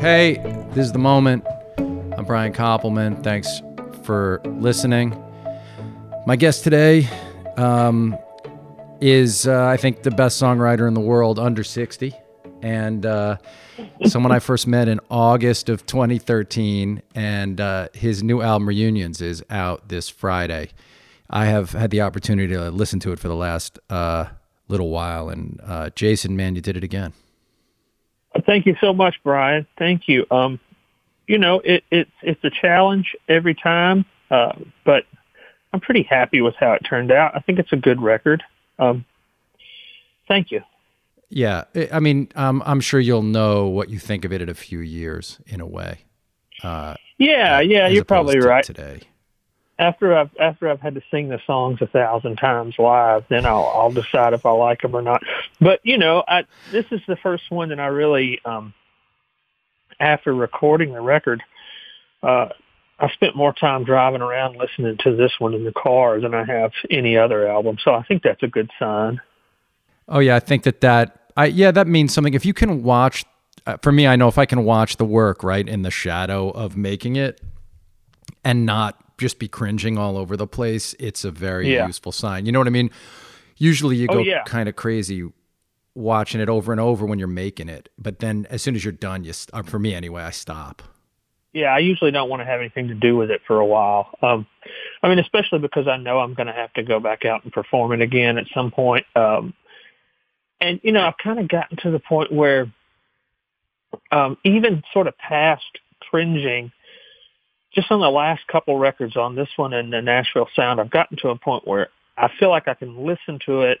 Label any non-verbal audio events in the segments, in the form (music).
Hey, this is the moment. I'm Brian Koppelman. Thanks for listening. My guest today um, is, uh, I think, the best songwriter in the world under 60. And uh, someone I first met in August of 2013. And uh, his new album, Reunions, is out this Friday. I have had the opportunity to listen to it for the last uh, little while. And uh, Jason, man, you did it again. Thank you so much, Brian. Thank you. Um, you know, it, it's it's a challenge every time, uh, but I'm pretty happy with how it turned out. I think it's a good record. Um, thank you. Yeah, I mean, um, I'm sure you'll know what you think of it in a few years, in a way. Uh, yeah, yeah, you're probably right. Today, after I've after I've had to sing the songs a thousand times live, then I'll I'll decide if I like them or not. But you know, I this is the first one that I really, um, after recording the record, uh, I spent more time driving around listening to this one in the car than I have any other album. So I think that's a good sign. Oh yeah, I think that that I yeah that means something. If you can watch, uh, for me, I know if I can watch the work right in the shadow of making it, and not just be cringing all over the place, it's a very yeah. useful sign. You know what I mean? Usually you oh, go oh, yeah. kind of crazy watching it over and over when you're making it, but then as soon as you're done, you st- uh, for me anyway, I stop. Yeah, I usually don't want to have anything to do with it for a while. Um, I mean, especially because I know I'm going to have to go back out and perform it again at some point. Um, and you know, I've kind of gotten to the point where um, even sort of past cringing just on the last couple records on this one and the Nashville Sound, I've gotten to a point where I feel like I can listen to it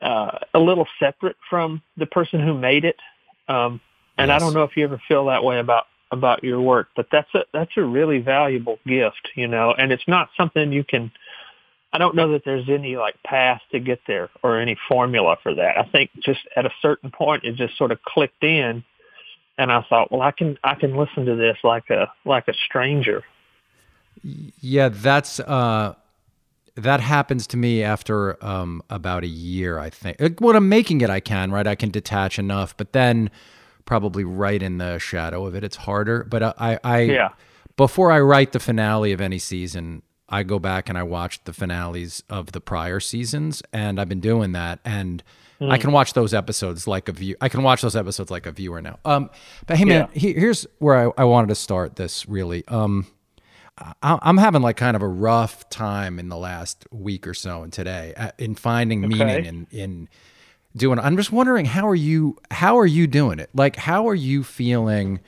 uh, a little separate from the person who made it. Um, and yes. I don't know if you ever feel that way about about your work, but that's a that's a really valuable gift, you know. And it's not something you can. I don't know that there's any like path to get there or any formula for that. I think just at a certain point it just sort of clicked in and I thought, well, I can I can listen to this like a like a stranger. Yeah, that's uh, that happens to me after um, about a year. I think when I'm making it, I can right. I can detach enough, but then probably right in the shadow of it, it's harder. But uh, I, I yeah. before I write the finale of any season, I go back and I watch the finales of the prior seasons, and I've been doing that and Mm. I can watch those episodes like a view. I can watch those episodes like a viewer now. Um, but hey, man, yeah. he, here's where I, I, wanted to start this. Really, um, I, am having like kind of a rough time in the last week or so, and today uh, in finding okay. meaning in in doing. I'm just wondering how are you? How are you doing it? Like, how are you feeling?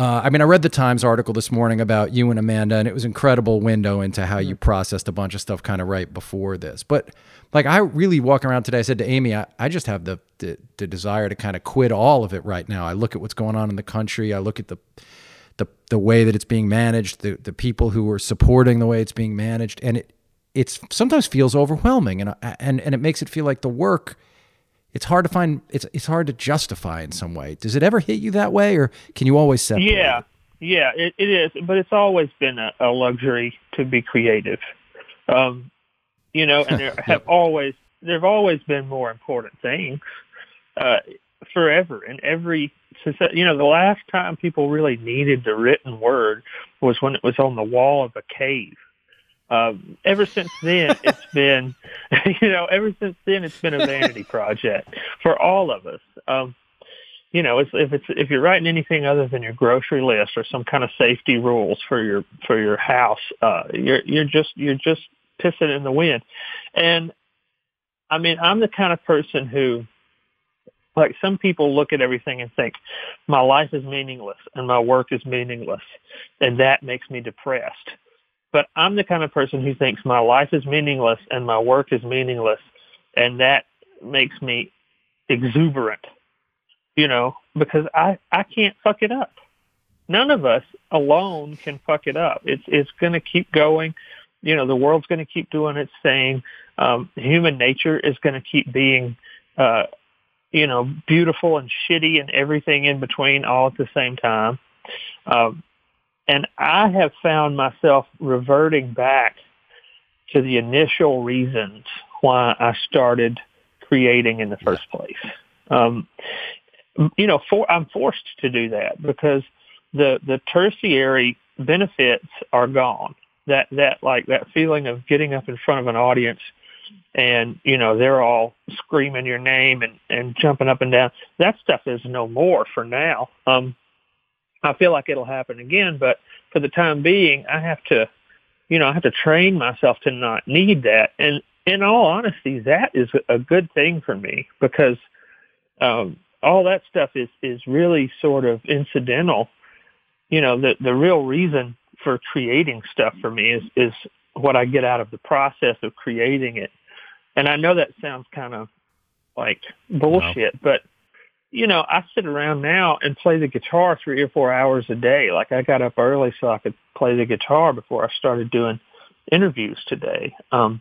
Uh, I mean, I read the Times article this morning about you and Amanda, and it was incredible window into how you processed a bunch of stuff kind of right before this. But like, I really walk around today. I said to Amy, I, I just have the, the, the desire to kind of quit all of it right now. I look at what's going on in the country. I look at the the the way that it's being managed, the the people who are supporting the way it's being managed, and it it's sometimes feels overwhelming, and and and it makes it feel like the work it's hard to find it's it's hard to justify in some way. Does it ever hit you that way, or can you always separate? Yeah, yeah, it, it is. But it's always been a, a luxury to be creative. Um, you know, and there (laughs) have always there have always been more important things uh, forever. And every since you know the last time people really needed the written word was when it was on the wall of a cave um, ever since then, (laughs) it's been, you know, ever since then, it's been a vanity (laughs) project for all of us. Um, you know, it's, if it's if you're writing anything other than your grocery list or some kind of safety rules for your for your house, uh, you're you're just you're just pissing in the wind. And I mean, I'm the kind of person who, like, some people look at everything and think my life is meaningless and my work is meaningless, and that makes me depressed. But I'm the kind of person who thinks my life is meaningless and my work is meaningless, and that makes me exuberant, you know, because I I can't fuck it up. None of us alone can fuck it up. It's it's going to keep going. You know, the world's going to keep doing its thing. Um, human nature is going to keep being, uh, you know, beautiful and shitty and everything in between all at the same time. Um, and I have found myself reverting back to the initial reasons why I started creating in the first place. Um, you know, for, I'm forced to do that because the the tertiary benefits are gone. That that like that feeling of getting up in front of an audience and you know they're all screaming your name and and jumping up and down. That stuff is no more for now. Um, I feel like it'll happen again, but for the time being, I have to, you know, I have to train myself to not need that. And in all honesty, that is a good thing for me because um, all that stuff is is really sort of incidental. You know, the the real reason for creating stuff for me is is what I get out of the process of creating it. And I know that sounds kind of like bullshit, but you know, I sit around now and play the guitar three or four hours a day. Like I got up early so I could play the guitar before I started doing interviews today. Um,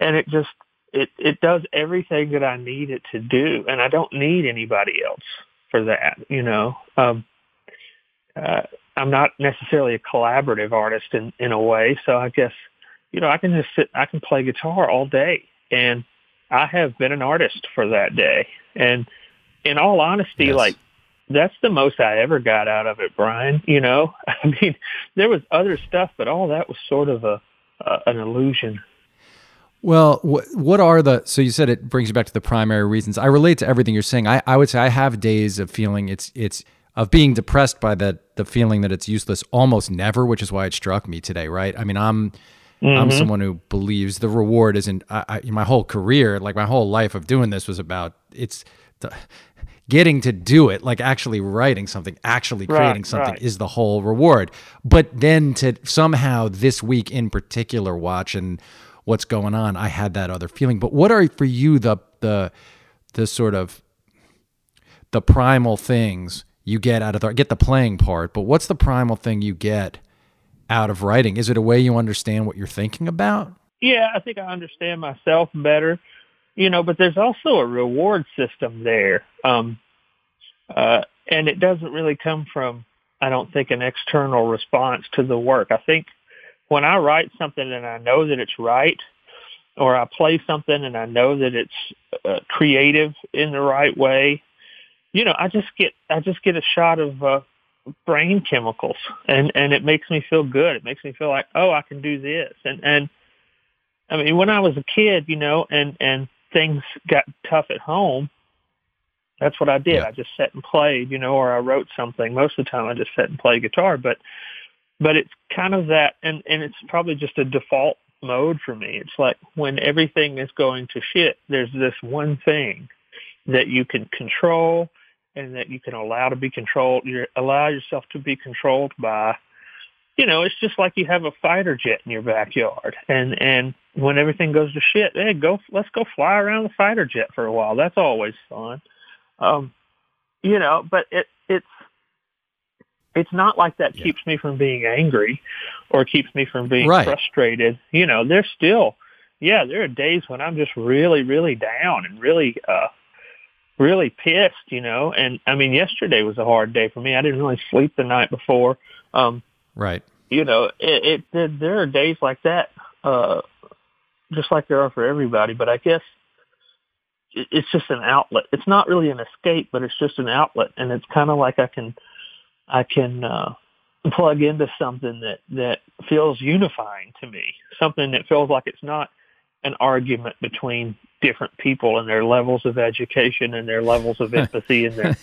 and it just, it, it does everything that I need it to do. And I don't need anybody else for that, you know. Um, uh, I'm not necessarily a collaborative artist in, in a way. So I guess, you know, I can just sit, I can play guitar all day and I have been an artist for that day. And in all honesty, yes. like that's the most I ever got out of it, Brian. You know, (laughs) I mean, there was other stuff, but all that was sort of a, uh, an illusion. Well, what what are the so you said it brings you back to the primary reasons. I relate to everything you're saying. I, I would say I have days of feeling it's it's of being depressed by that the feeling that it's useless almost never, which is why it struck me today, right? I mean, I'm mm-hmm. I'm someone who believes the reward isn't I, I, my whole career, like my whole life of doing this was about it's the, getting to do it, like actually writing something, actually creating right, something right. is the whole reward. But then to somehow this week in particular watch and what's going on, I had that other feeling. But what are for you the the the sort of the primal things you get out of the get the playing part, but what's the primal thing you get out of writing? Is it a way you understand what you're thinking about? Yeah, I think I understand myself better. You know, but there's also a reward system there. Um uh and it doesn't really come from I don't think an external response to the work. I think when I write something and I know that it's right, or I play something and I know that it's uh, creative in the right way, you know, I just get I just get a shot of uh, brain chemicals, and and it makes me feel good. It makes me feel like, oh, I can do this, and and I mean, when I was a kid, you know, and and things got tough at home, that's what I did. Yeah. I just sat and played, you know, or I wrote something. Most of the time, I just sat and played guitar, but but it's kind of that, and and it's probably just a default mode for me. It's like when everything is going to shit, there's this one thing that you can control and that you can allow to be controlled. You allow yourself to be controlled by, you know, it's just like you have a fighter jet in your backyard, and and when everything goes to shit, hey, go let's go fly around the fighter jet for a while. That's always fun, um, you know. But it it's it's not like that yeah. keeps me from being angry or keeps me from being right. frustrated. You know, there's still, yeah, there are days when I'm just really, really down and really, uh, really pissed, you know. And I mean, yesterday was a hard day for me. I didn't really sleep the night before. Um, right. You know, it, it there are days like that, uh, just like there are for everybody. But I guess it's just an outlet. It's not really an escape, but it's just an outlet, and it's kind of like I can, I can uh, plug into something that that feels unifying to me. Something that feels like it's not an argument between different people and their levels of education and their levels of (laughs) empathy and their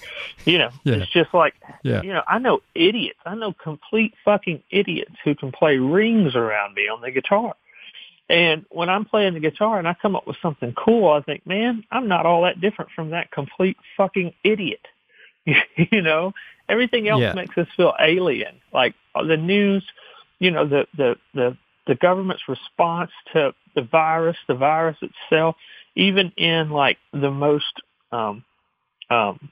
you know yeah. it's just like yeah. you know i know idiots i know complete fucking idiots who can play rings around me on the guitar and when i'm playing the guitar and i come up with something cool i think man i'm not all that different from that complete fucking idiot (laughs) you know everything else yeah. makes us feel alien like uh, the news you know the the the the government's response to the virus, the virus itself, even in like the most um, um,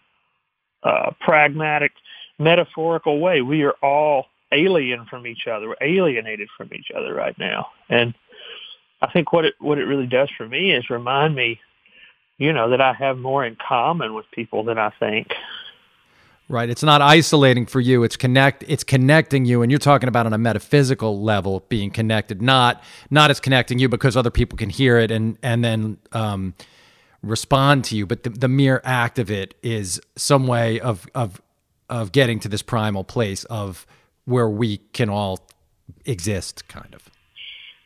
uh, pragmatic, metaphorical way, we are all alien from each other. We're alienated from each other right now, and I think what it what it really does for me is remind me, you know, that I have more in common with people than I think. Right. It's not isolating for you. It's connect. It's connecting you, and you're talking about on a metaphysical level being connected, not not as connecting you because other people can hear it and and then um, respond to you, but the, the mere act of it is some way of of of getting to this primal place of where we can all exist, kind of.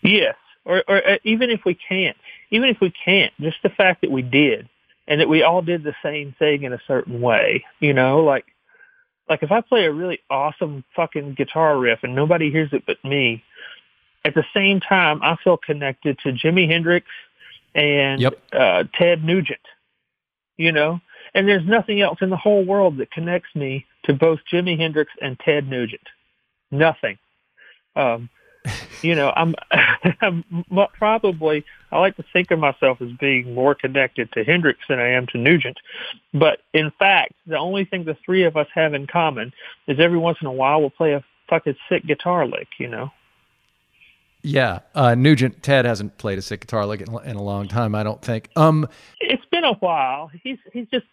Yes, or, or even if we can't, even if we can't, just the fact that we did, and that we all did the same thing in a certain way, you know, like like if I play a really awesome fucking guitar riff and nobody hears it but me, at the same time I feel connected to Jimi Hendrix and Yep. uh, Ted Nugent, you know, and there's nothing else in the whole world that connects me to both Jimi Hendrix and Ted Nugent. Nothing. Um, you know, I'm, (laughs) I'm probably I like to think of myself as being more connected to Hendrix than I am to Nugent. But in fact, the only thing the three of us have in common is every once in a while we'll play a fucking sick guitar lick. You know. Yeah, uh, Nugent Ted hasn't played a sick guitar lick in, in a long time, I don't think. Um, It's been a while. He's he's just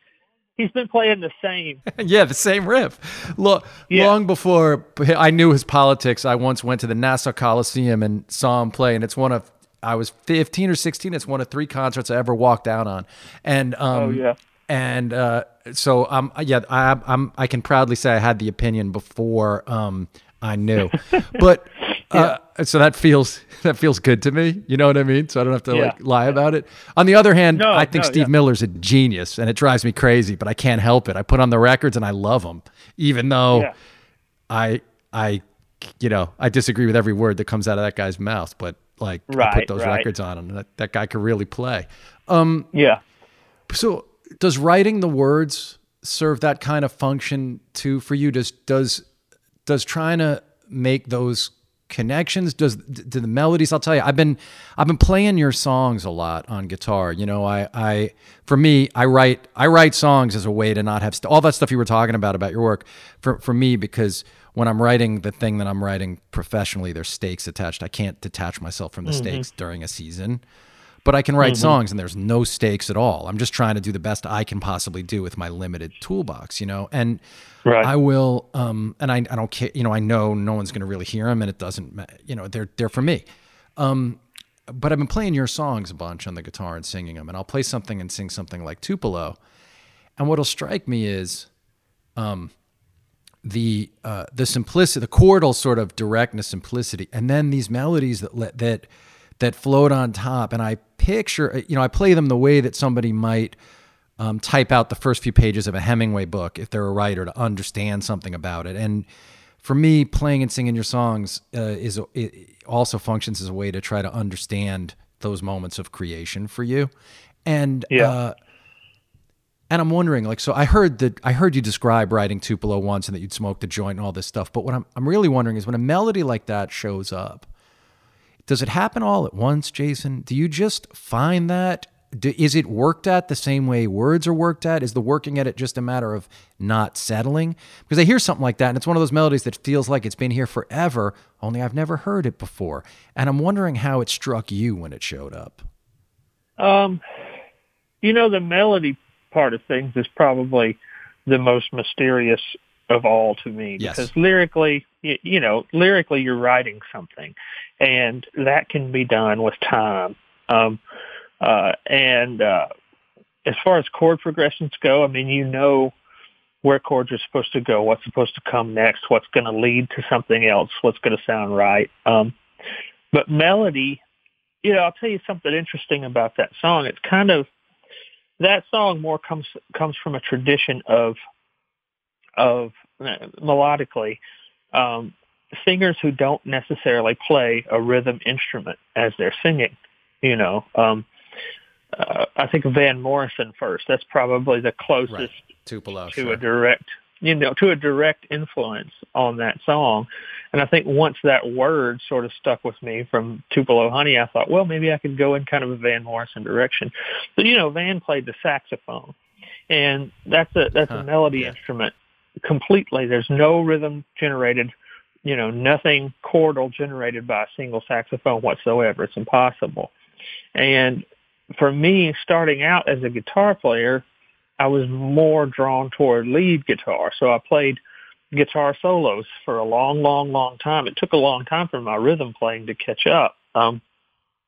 he's been playing the same. (laughs) yeah, the same riff. Look, Yeah. long before I knew his politics, I once went to the Nassau Coliseum and saw him play, and it's one of I was 15 or 16. It's one of three concerts I ever walked out on, and um, Oh, yeah. and uh, so um, yeah, I, I'm I can proudly say I had the opinion before um, I knew, (laughs) but. Uh, so that feels (laughs) that feels good to me. You know what I mean? So I don't have to Yeah. like lie about it. On the other hand, No, I think no, Steve yeah. Miller's a genius, and it drives me crazy, but I can't help it. I put on the records and I love them, even though Yeah. I I you know I disagree with every word that comes out of that guy's mouth. But like I put those right. records on, and that, that guy could really play. Um, Yeah. so does writing the words serve that kind of function too for you? Does does does trying to make those connections? Does do the melodies i'll tell you i've been i've been playing your songs a lot on guitar. You know i i for me i write i write songs as a way to not have st- all that stuff you were talking about about your work for for me because when i'm writing the thing that i'm writing professionally there's stakes attached. I can't detach myself from the mm-hmm. stakes during a season but I can write songs and there's no stakes at all. I'm just trying to do the best I can possibly do with my limited toolbox, you know. And Right. I will, um, and I, I don't care, you know. I know no one's going to really hear them, and it doesn't, you know, they're they're for me. Um, but I've been playing your songs a bunch on the guitar and singing them, and I'll play something and sing something like Tupelo, and what'll strike me is, um, the uh, the simplicity, the chordal sort of directness, simplicity, and then these melodies that let, that that float on top. And I picture, you know, I play them the way that somebody might um, type out the first few pages of a Hemingway book if they're a writer to understand something about it. And for me, playing and singing your songs uh, is it also functions as a way to try to understand those moments of creation for you. And Yeah. uh, and I'm wondering, like, so I heard that I heard you describe writing Tupelo once and that you'd smoked a joint and all this stuff. But what I'm I'm really wondering is when a melody like that shows up, does it happen all at once, Jason? Do you just find that? Do, is it worked at the same way words are worked at? Is the working at it just a matter of not settling? Because I hear something like that, and it's one of those melodies that feels like it's been here forever, only I've never heard it before. And I'm wondering how it struck you when it showed up. Um, you know, the melody part of things is probably the most mysterious of all to me Yes. because lyrically, you, you know, lyrically you're writing something and that can be done with time. Um, uh, and, uh, as far as chord progressions go, I mean, you know where chords are supposed to go, what's supposed to come next, what's going to lead to something else, what's going to sound right. Um, but melody, you know, I'll tell you something interesting about that song. It's kind of that song more comes comes from a tradition of of uh, melodically um, singers who don't necessarily play a rhythm instrument as they're singing. You know, um, uh, I think Van Morrison first. That's probably the closest Tupelo, to sure. a direct you know to a direct influence on that song and i think once that word sort of stuck with me from tupelo honey i thought well maybe i could go in kind of a van morrison direction but you know van played the saxophone and that's a that's Huh, a melody yeah. instrument completely there's no rhythm generated you know nothing chordal generated by a single saxophone whatsoever it's impossible and for me starting out as a guitar player I was more drawn toward lead guitar. So I played guitar solos for a long, long, long time. It took a long time for my rhythm playing to catch up um,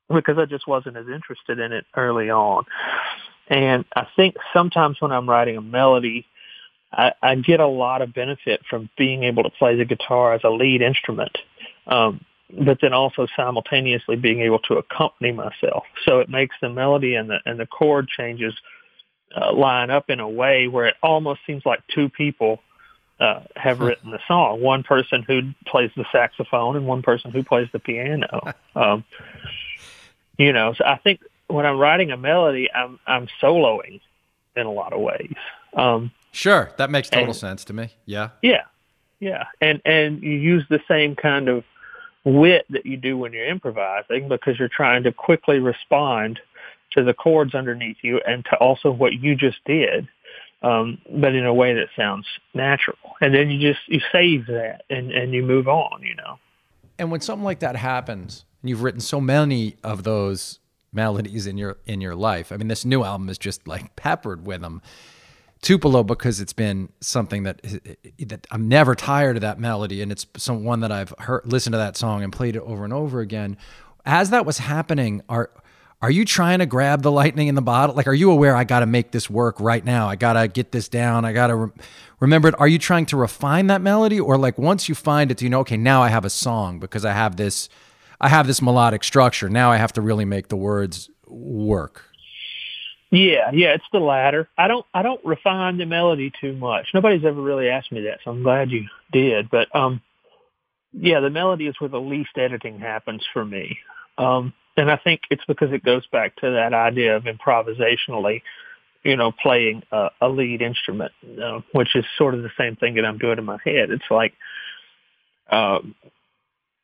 because I just wasn't as interested in it early on. And I think sometimes when I'm writing a melody, I, I get a lot of benefit from being able to play the guitar as a lead instrument. Um, but then also simultaneously being able to accompany myself. So it makes the melody and the and the chord changes uh, line up in a way where it almost seems like two people uh, have written the song. One person who plays the saxophone and one person who plays the piano. (laughs) Um, you know, so I think when I'm writing a melody, I'm I'm soloing in a lot of ways. Um, sure, that makes total and, sense to me. Yeah, yeah, yeah, and and you use the same kind of wit that you do when you're improvising because you're trying to quickly respond to the chords underneath you and to also what you just did, um, but in a way that sounds natural. And then you just you save that and and you move on. You know. And when something like that happens, and you've written so many of those melodies in your in your life. I mean, this new album is just like peppered with them. Tupelo because it's been something that that I'm never tired of that melody, and it's some one that I've heard listened to that song and played it over and over again. As that was happening, are are you trying to grab the lightning in the bottle? Like, are you aware I got to make this work right now? I got to get this down. I got to re- remember it. Are you trying to refine that melody, or like once you find it, you know? Okay, now I have a song because I have this, I have this melodic structure. Now I have to really make the words work. Yeah, yeah, it's the latter. I don't I don't refine the melody too much. Nobody's ever really asked me that, so I'm glad you did. But um yeah, the melody is where the least editing happens for me. Um and I think it's because it goes back to that idea of improvisationally, you know, playing a, a lead instrument, uh, which is sort of the same thing that I'm doing in my head. It's like um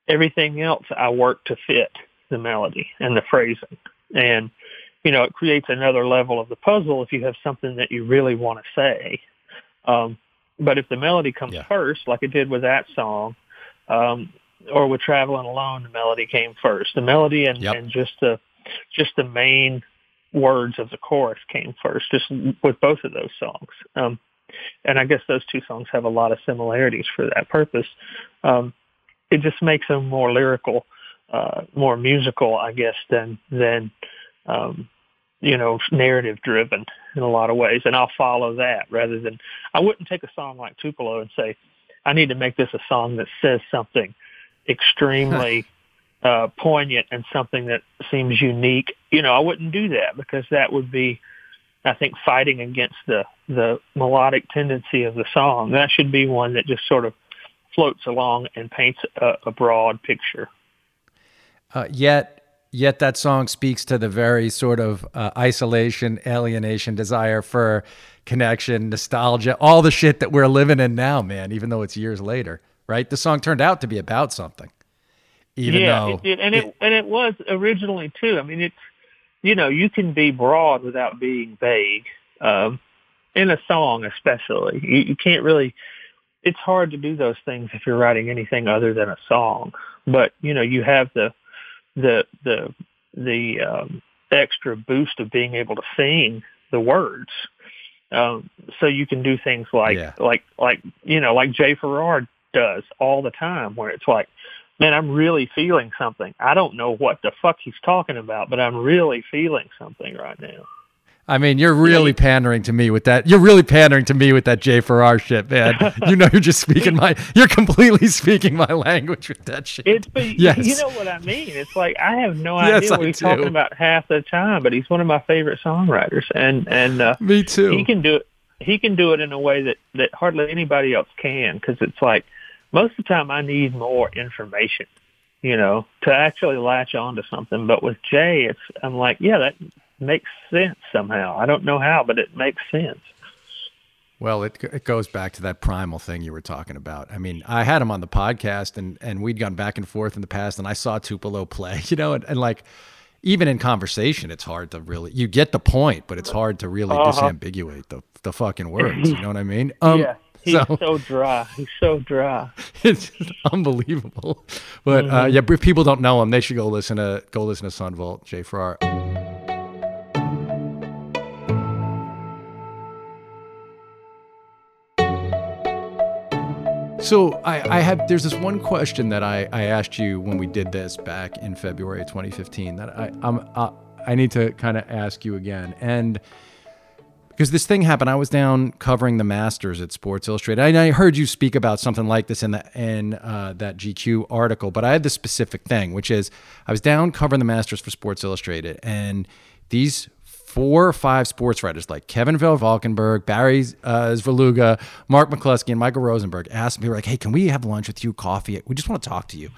everything else I work to fit the melody and the phrasing. And you know, it creates another level of the puzzle if you have something that you really want to say. Um, but if the melody comes yeah. first, like it did with that song, um, or with Traveling Alone, the melody came first. The melody and, yep. and just the just the main words of the chorus came first, just with both of those songs. Um, and I guess those two songs have a lot of similarities for that purpose. Um, it just makes them more lyrical, uh, more musical, I guess, than than um, you know, narrative driven in a lot of ways. And I'll follow that rather than, I wouldn't take a song like Tupelo and say, I need to make this a song that says something extremely (laughs) uh, poignant and something that seems unique. You know, I wouldn't do that because that would be, I think, fighting against the, the melodic tendency of the song. That should be one that just sort of floats along and paints a, a broad picture. Uh, yet Yet that song speaks to the very sort of uh, isolation, alienation, desire for connection, nostalgia, all the shit that we're living in now, man, even though it's years later, right? The song turned out to be about something. Even yeah, though it did. And it, it, and it was originally too. I mean, it's, you know, you can be broad without being vague. Um, in a song, especially, you, you can't really, it's hard to do those things if you're writing anything other than a song. But, you know, you have the, the the the um, extra boost of being able to sing the words. Um, so you can do things like yeah. like like you know like Jay Farrar does all the time, where it's like, man, I'm really feeling something. I don't know what the fuck he's talking about, but I'm really feeling something right now. I mean, you're really pandering to me with that. You're really pandering to me with that Jay Farrar shit, man. (laughs) you know, you're just speaking my, you're completely speaking my language with that shit. It's, but yes. you know what I mean. It's like I have no yes, idea what I he's do. talking about half the time, but he's one of my favorite songwriters, and and uh, me too. He can do it. He can do it in a way that that hardly anybody else can, because it's like most of the time I need more information you know, to actually latch on to something. But with Jay, it's I'm like, yeah, that makes sense somehow. I don't know how, but it makes sense. Well, it it goes back to that primal thing you were talking about. I mean, I had him on the podcast, and and we'd gone back and forth in the past, and I saw Tupelo play, (laughs) you know, and, and like even in conversation, it's hard to really you get the point, but it's hard to really uh-huh. disambiguate the the fucking words. You know what I mean? (laughs) Um, yeah. He's so, so, dry. He's so dry. (laughs) It's unbelievable. But uh, mm-hmm. uh, yeah, if people don't know him, they should go listen to go listen to Son Volt, Jay Farrar. So I, I have there's this one question that I, I asked you when we did this back in February 2015 that I I'm uh, I need to kind of ask you again and because this thing happened. I was down covering the Masters at Sports Illustrated. I, I heard you speak about something like this in the in uh, that GQ article, but I had this specific thing, which is I was down covering the Masters for Sports Illustrated, and these four or five sports writers like Kevin Van Valkenburg, Barry uh, Mark McClusky, and Michael Rosenberg asked me, like, hey, can we have lunch with you, coffee? We just want to talk to you.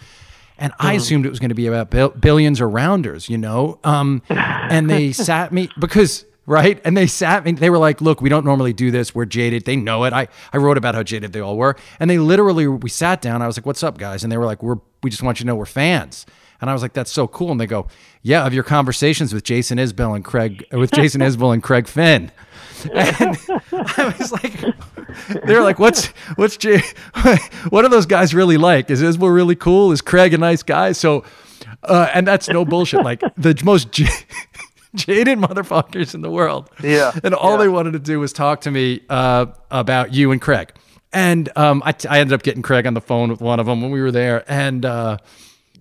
And I mm-hmm. assumed it was going to be about billions or rounders, you know? Um, and they (laughs) sat me because right? And they sat me, they were like, look, we don't normally do this. We're jaded. They know it. I, I wrote about how jaded they all were. And they literally, we sat down. I was like, what's up, guys? And they were like, we're, we just want you to know we're fans. And I was like, that's so cool. And they go, yeah, of your conversations with Jason Isbell and Craig, with Jason (laughs) Isbell and Craig Finn. (laughs) And I was like, they're like, what's, what's, J- (laughs) what are those guys really like? Is Isbell really cool? Is Craig a nice guy? So, uh, and that's no bullshit. Like the most, jaded motherfuckers in the world. Yeah. And all yeah. they wanted to do was talk to me uh, about you and Craig. And um, I, t- I ended up getting Craig on the phone with one of them when we were there. And, uh,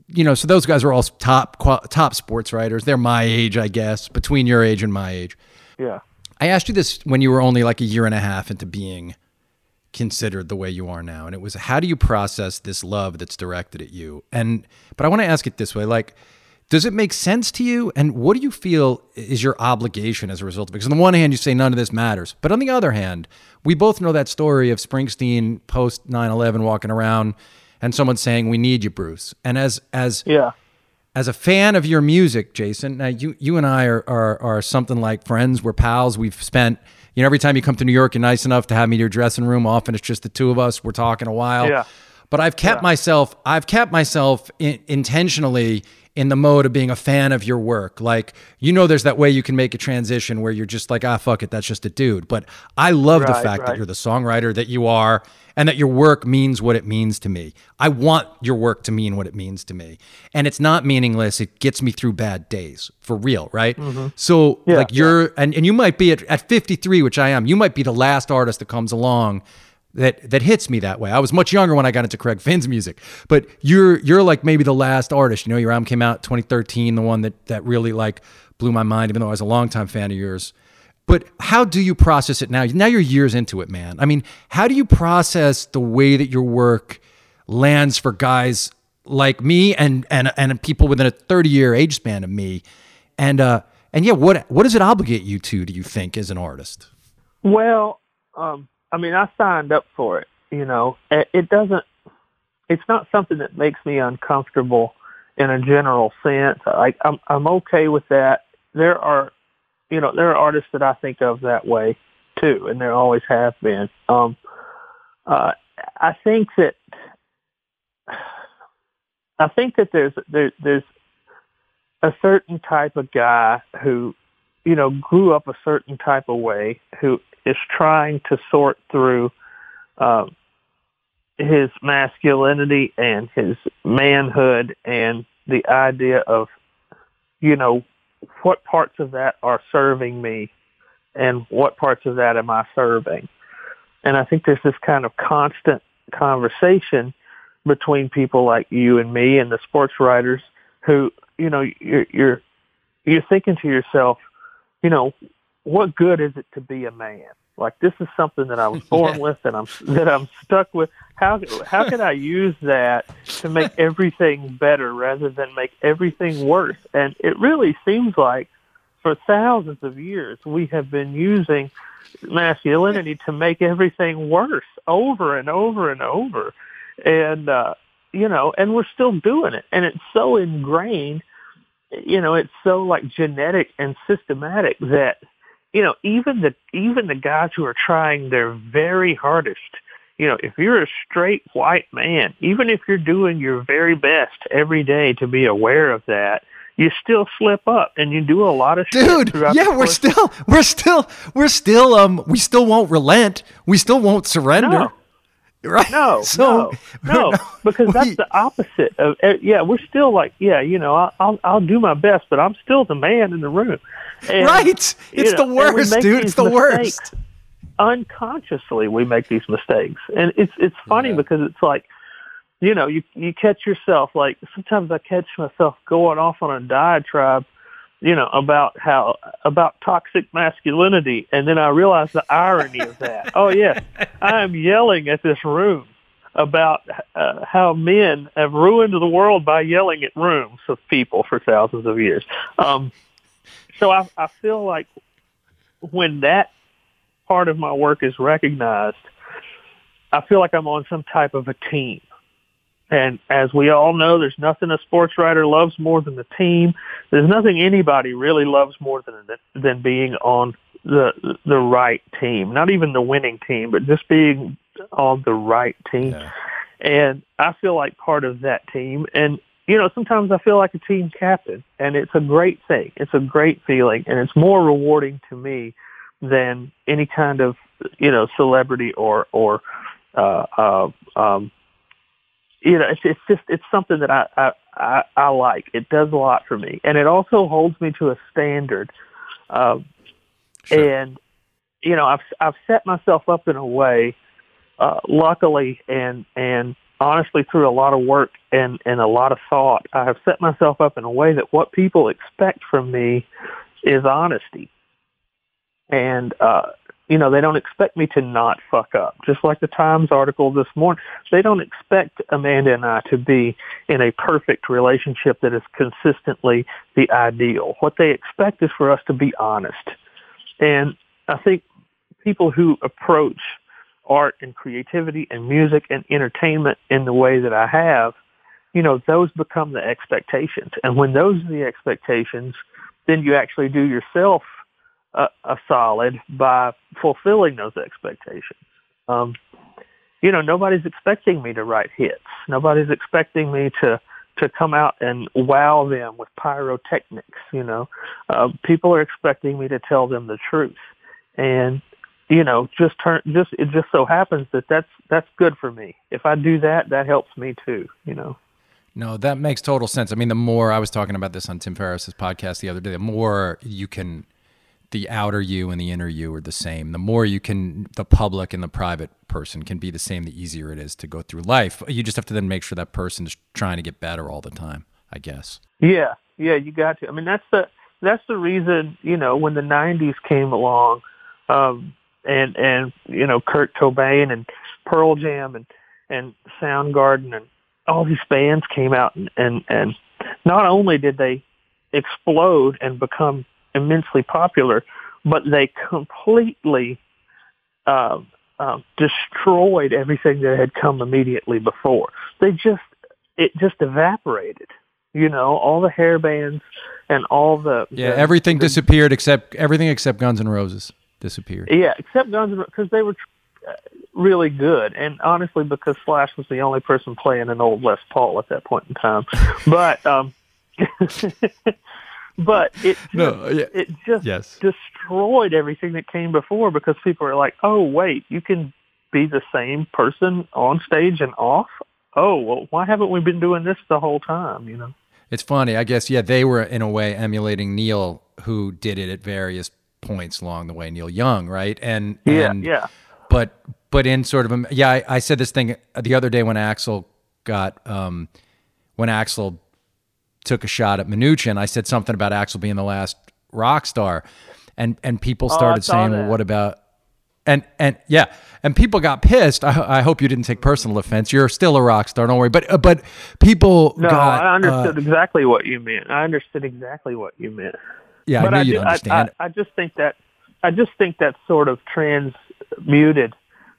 you know, so those guys are all top top sports writers. They're my age, I guess, between your age and my age. Yeah. I asked you this when you were only like a year and a half into being considered the way you are now, and it was how do you process this love that's directed at you? And but I want to ask it this way, like does it make sense to you? And what do you feel is your obligation as a result of it? Because on the one hand, you say none of this matters. But on the other hand, we both know that story of Springsteen post 9 11 walking around and someone saying, We need you, Bruce. And as, as, yeah. As a fan of your music, Jason, now you, you and I are, are, are something like friends. We're pals. We've spent, you know, every time you come to New York, you're nice enough to have me to your dressing room. Often it's just the two of us. We're talking a while. Yeah. But I've kept yeah. myself, I've kept myself in, intentionally in the mode of being a fan of your work. Like, you know, there's that way you can make a transition where you're just like, ah, fuck it, that's just a dude. But I love right, the fact right. that you're the songwriter that you are and that your work means what it means to me. I want your work to mean what it means to me. And it's not meaningless. It gets me through bad days for real, right? Mm-hmm. So, yeah, like, you're, yeah. and, and you might be at, at 53, which I am, you might be the last artist that comes along that that hits me that way. I was much younger when I got into Craig Finn's music, but you're you're like maybe the last artist. You know, your album came out 2013, the one that that really like blew my mind, even though I was a longtime fan of yours. But how do you process it now? Now you're years into it, man. I mean, how do you process the way that your work lands for guys like me and and and people within a 30 year age span of me? And uh and yeah, what what does it obligate you to? Do you think as an artist? Well, um, I mean, I signed up for it. You know, it doesn't. It's not something that makes me uncomfortable in a general sense. Like I'm, I'm okay with that. There are, you know, there are artists that I think of that way too, and there always have been. Um, uh, I think that, I think that there's there, there's a certain type of guy who, you know, grew up a certain type of way, who is trying to sort through uh, his masculinity and his manhood and the idea of, you know, what parts of that are serving me and what parts of that am I serving. And I think there's this kind of constant conversation between people like you and me and the sports writers who, you know, you're, you're, you're thinking to yourself, you know, what good is it to be a man? Like this is something that I was (laughs) born with and I'm that I'm stuck with. How how can I use that to make (laughs) everything better rather than make everything worse? And it really seems like for thousands of years we have been using masculinity to make everything worse over and over and over. And uh you know, and we're still doing it. And it's so ingrained, you know, it's so like genetic and systematic that you know, even the even the guys who are trying their very hardest, you know, if you're a straight white man, even if you're doing your very best every day to be aware of that, you still slip up and you do a lot of dude yeah we're still we're still we're still um we still won't relent. We still won't surrender. No. (laughs) right no so no, (laughs) no because we, that's the opposite of eh, yeah we're still like yeah you know I'll, I'll i'll do my best but i'm still the man in the room and, right. It's know, the worst, dude. It's the worst. Unconsciously, we make these mistakes, and it's it's funny yeah. because it's like, you know, you you catch yourself like sometimes I catch myself going off on a diatribe you know, about how about toxic masculinity, and then I realized the irony of that. (laughs) Oh yes, I am yelling at this room about uh, how men have ruined the world by yelling at rooms of people for thousands of years. Um, so I, I feel like when that part of my work is recognized, I feel like I'm on some type of a team. And as we all know, there's nothing a sports writer loves more than the team. There's nothing anybody really loves more than than being on the the right team. Not even the winning team, but just being on the right team. Yeah. And I feel like part of that team. And you know, sometimes I feel like a team captain, and it's a great thing. It's a great feeling, and it's more rewarding to me than any kind of you know celebrity or or uh, uh, um, you know, it's, it's just it's something that I, I I I like. It does a lot for me, and it also holds me to a standard. Um, sure. And you know, I've I've set myself up in a way, uh, luckily, and and honestly, through a lot of work and and a lot of thought, I have set myself up in a way that what people expect from me is honesty. And uh, you know, they don't expect me to not fuck up. Just like the Times article this morning, they don't expect Amanda and I to be in a perfect relationship that is consistently the ideal. What they expect is for us to be honest. And I think people who approach art and creativity and music and entertainment in the way that I have, you know, those become the expectations. And when those are the expectations, then you actually do yourself a, a solid by fulfilling those expectations. Um, you know, nobody's expecting me to write hits. Nobody's expecting me to to come out and wow them with pyrotechnics. You know, uh, people are expecting me to tell them the truth, and you know, just turn just it just so happens that that's that's good for me. If I do that, that helps me too. You know. No, that makes total sense. I mean, the more I was talking about this on Tim Ferriss's podcast the other day, the more you can the outer you and the inner you are the same. The more you can, the public and the private person can be the same, the easier it is to go through life. You just have to then make sure that person is trying to get better all the time, I guess. Yeah, yeah, you got to. I mean, that's the that's the reason you know when the '90s came along, um, and and you know Kurt Cobain and Pearl Jam and and Soundgarden and all these bands came out and and, and not only did they explode and become immensely popular, but they completely uh, uh, destroyed everything that had come immediately before. They just it just evaporated. You know, all the hair bands and all the yeah, the, everything the, disappeared except everything except Guns N' Roses disappeared. Yeah, except Guns N' because they were uh, really good, and honestly, because Slash was the only person playing an old Les Paul at that point in time. But um, (laughs) but it (laughs) just, no, yeah. it just yes. destroyed everything that came before because people are like, oh wait, you can be the same person on stage and off. Oh well, why haven't we been doing this the whole time? You know. It's funny, I guess. Yeah, they were in a way emulating Neil, who did it at various points along the way. Neil Young, right? And yeah, and, yeah. But but in sort of a, yeah, I, I said this thing the other day when Axl got um when Axl took a shot at Mnuchin, I said something about Axl being the last rock star, and and people oh, started oh, saying, that. "Well, what about?" And and yeah, and people got pissed. I, I hope you didn't take personal offense. You're still a rock star. Don't worry. But uh, but people. No, got, I understood uh, exactly what you meant. I understood exactly what you meant. Yeah, but I knew you'd understand. I, I, I, just think that I just think that's sort of transmuted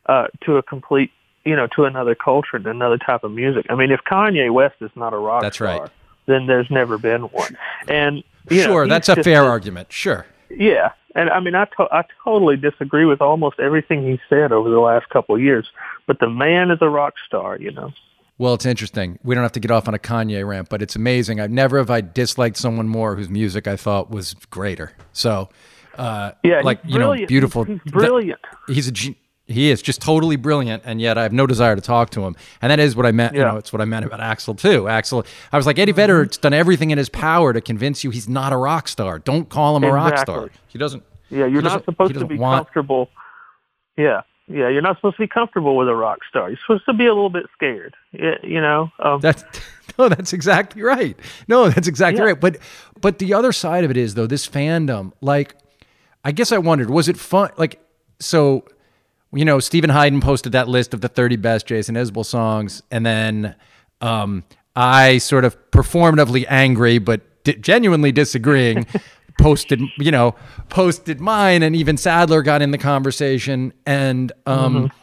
uh, to a complete, you know, to another culture and another type of music. I mean, if Kanye West is not a rock that's star, right then there's never been one. And sure, know, that's a fair argument. Sure. Yeah, and I mean, I to- I totally disagree with almost everything he said over the last couple of years. But the man is a rock star, you know. Well, it's interesting. We don't have to get off on a Kanye rant, but it's amazing. I've never have I disliked someone more whose music I thought was greater. So, uh, yeah, like you know, beautiful. He's, he's brilliant. he's a he is just totally brilliant, and yet I have no desire to talk to him. And that is what I meant. Yeah. You know, it's what I meant about Axl too. Axl, I was like Eddie Vedder's done everything in his power to convince you he's not a rock star. Don't call him a rock star. He doesn't. Yeah, you're not supposed to be want... comfortable. Yeah, Yeah, you're not supposed to be comfortable with a rock star. You're supposed to be a little bit scared. You know. Um, that's (laughs) no, that's exactly right. No, that's exactly yeah. right. But but the other side of it is though this fandom. Like, I guess I wondered, was it fun? Like, so you know, Steven Hyden posted that list of the 30 best Jason Isbell songs, and then um, I sort of performatively angry, but di- genuinely disagreeing. (laughs) posted, you know, posted mine, and even Sadler got in the conversation, and um, mm-hmm.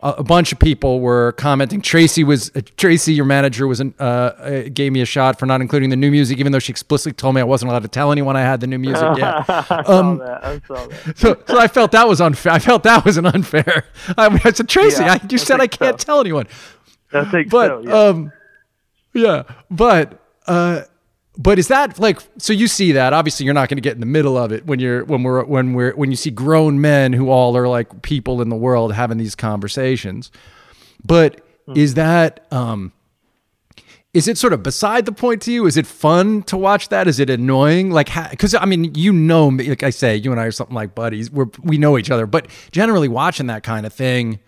A, a, bunch of people were commenting. Tracy was uh, Tracy, your manager, was uh, uh, gave me a shot for not including the new music, even though she explicitly told me I wasn't allowed to tell anyone I had the new music yet. (laughs) I um, that. I saw that. So, so I felt that was unfair. I felt that was an unfair. (laughs) I, mean, I said, Tracy, yeah, I, you I said I can't so. tell anyone. I think but, so. Yeah. Um, yeah, but. Uh, but is that like so you see that obviously you're not going to get in the middle of it when you're when we're when we're when you see grown men who all are like people in the world having these conversations. But mm. is that um is it sort of beside the point to you? Is it fun to watch that? Is it annoying? Like because i mean you know me like i say you and i are something like buddies. We're we know each other. But generally watching that kind of thing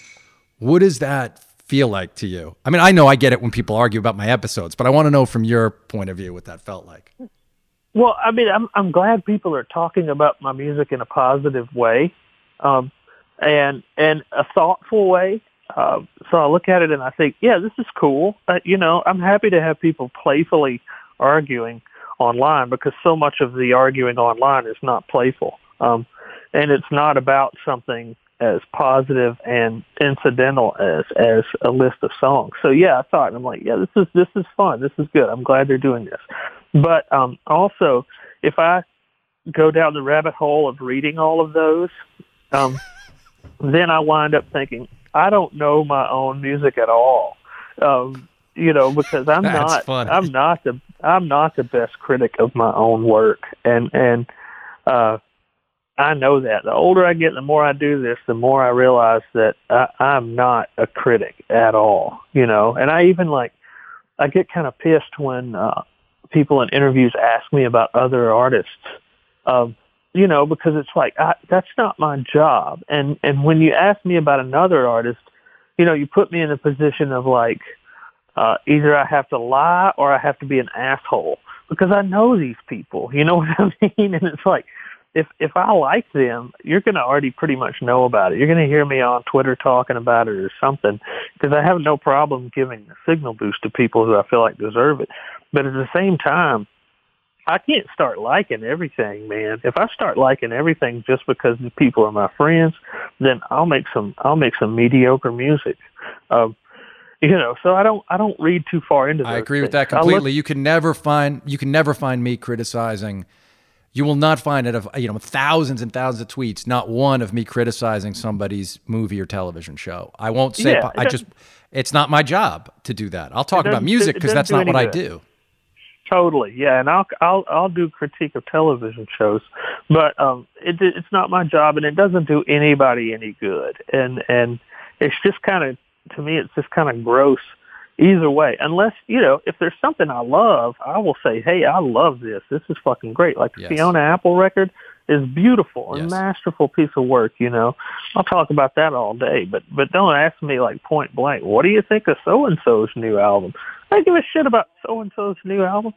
what is that feel like to you? I mean, I know I get it when people argue about my episodes, but I want to know from your point of view what that felt like. Well, I mean, I'm I'm glad people are talking about my music in a positive way, um, and and a thoughtful way. Uh, so I look at it and I think, yeah, this is cool. Uh, you know, I'm happy to have people playfully arguing online because so much of the arguing online is not playful, um, and it's not about something as positive and incidental as as a list of songs. So yeah, I thought I'm like, yeah, this is this is fun. This is good. I'm glad they're doing this. But um also if I go down the rabbit hole of reading all of those, um (laughs) then I wind up thinking I don't know my own music at all. Um you know, because I'm not funny. I'm not the I'm not the best critic of my own work and and uh I know that. The older I get, the more I do this, the more I realize that I, I'm not a critic at all, you know. And I even like, I get kind of pissed when uh, people in interviews ask me about other artists, um, you know, because it's like I, that's not my job. And and when you ask me about another artist, you know, you put me in a position of like, uh, either I have to lie or I have to be an asshole because I know these people. You know (laughs) what I mean? And it's like if if I like them, you're going to already pretty much know about it. You're going to hear me on Twitter talking about it or something because I have no problem giving a signal boost to people who I feel like deserve it. But at the same time, I can't start liking everything, man. If I start liking everything just because the people are my friends, then I'll make some I'll make some mediocre music. Um, you know, so I don't I don't read too far into. That. I agree things. with that completely. Look, you can never find you can never find me criticizing you will not find it of you know thousands and thousands of tweets, not one of me criticizing somebody's movie or television show. I won't say yeah, I just it's not my job to do that. I'll talk about music because that's not what good. I do. Totally, yeah, and I'll I'll I'll do critique of television shows, but um, it it's not my job, and it doesn't do anybody any good, and and it's just kind of to me, it's just kind of gross either way, unless, you know, if there's something I love, I will say, hey, I love this. This is fucking great. Like the yes. Fiona Apple record is beautiful and yes. masterful piece of work, you know. I'll talk about that all day, but but don't ask me like point blank, what do you think of so and so's new album? I give a shit about so and so's new album.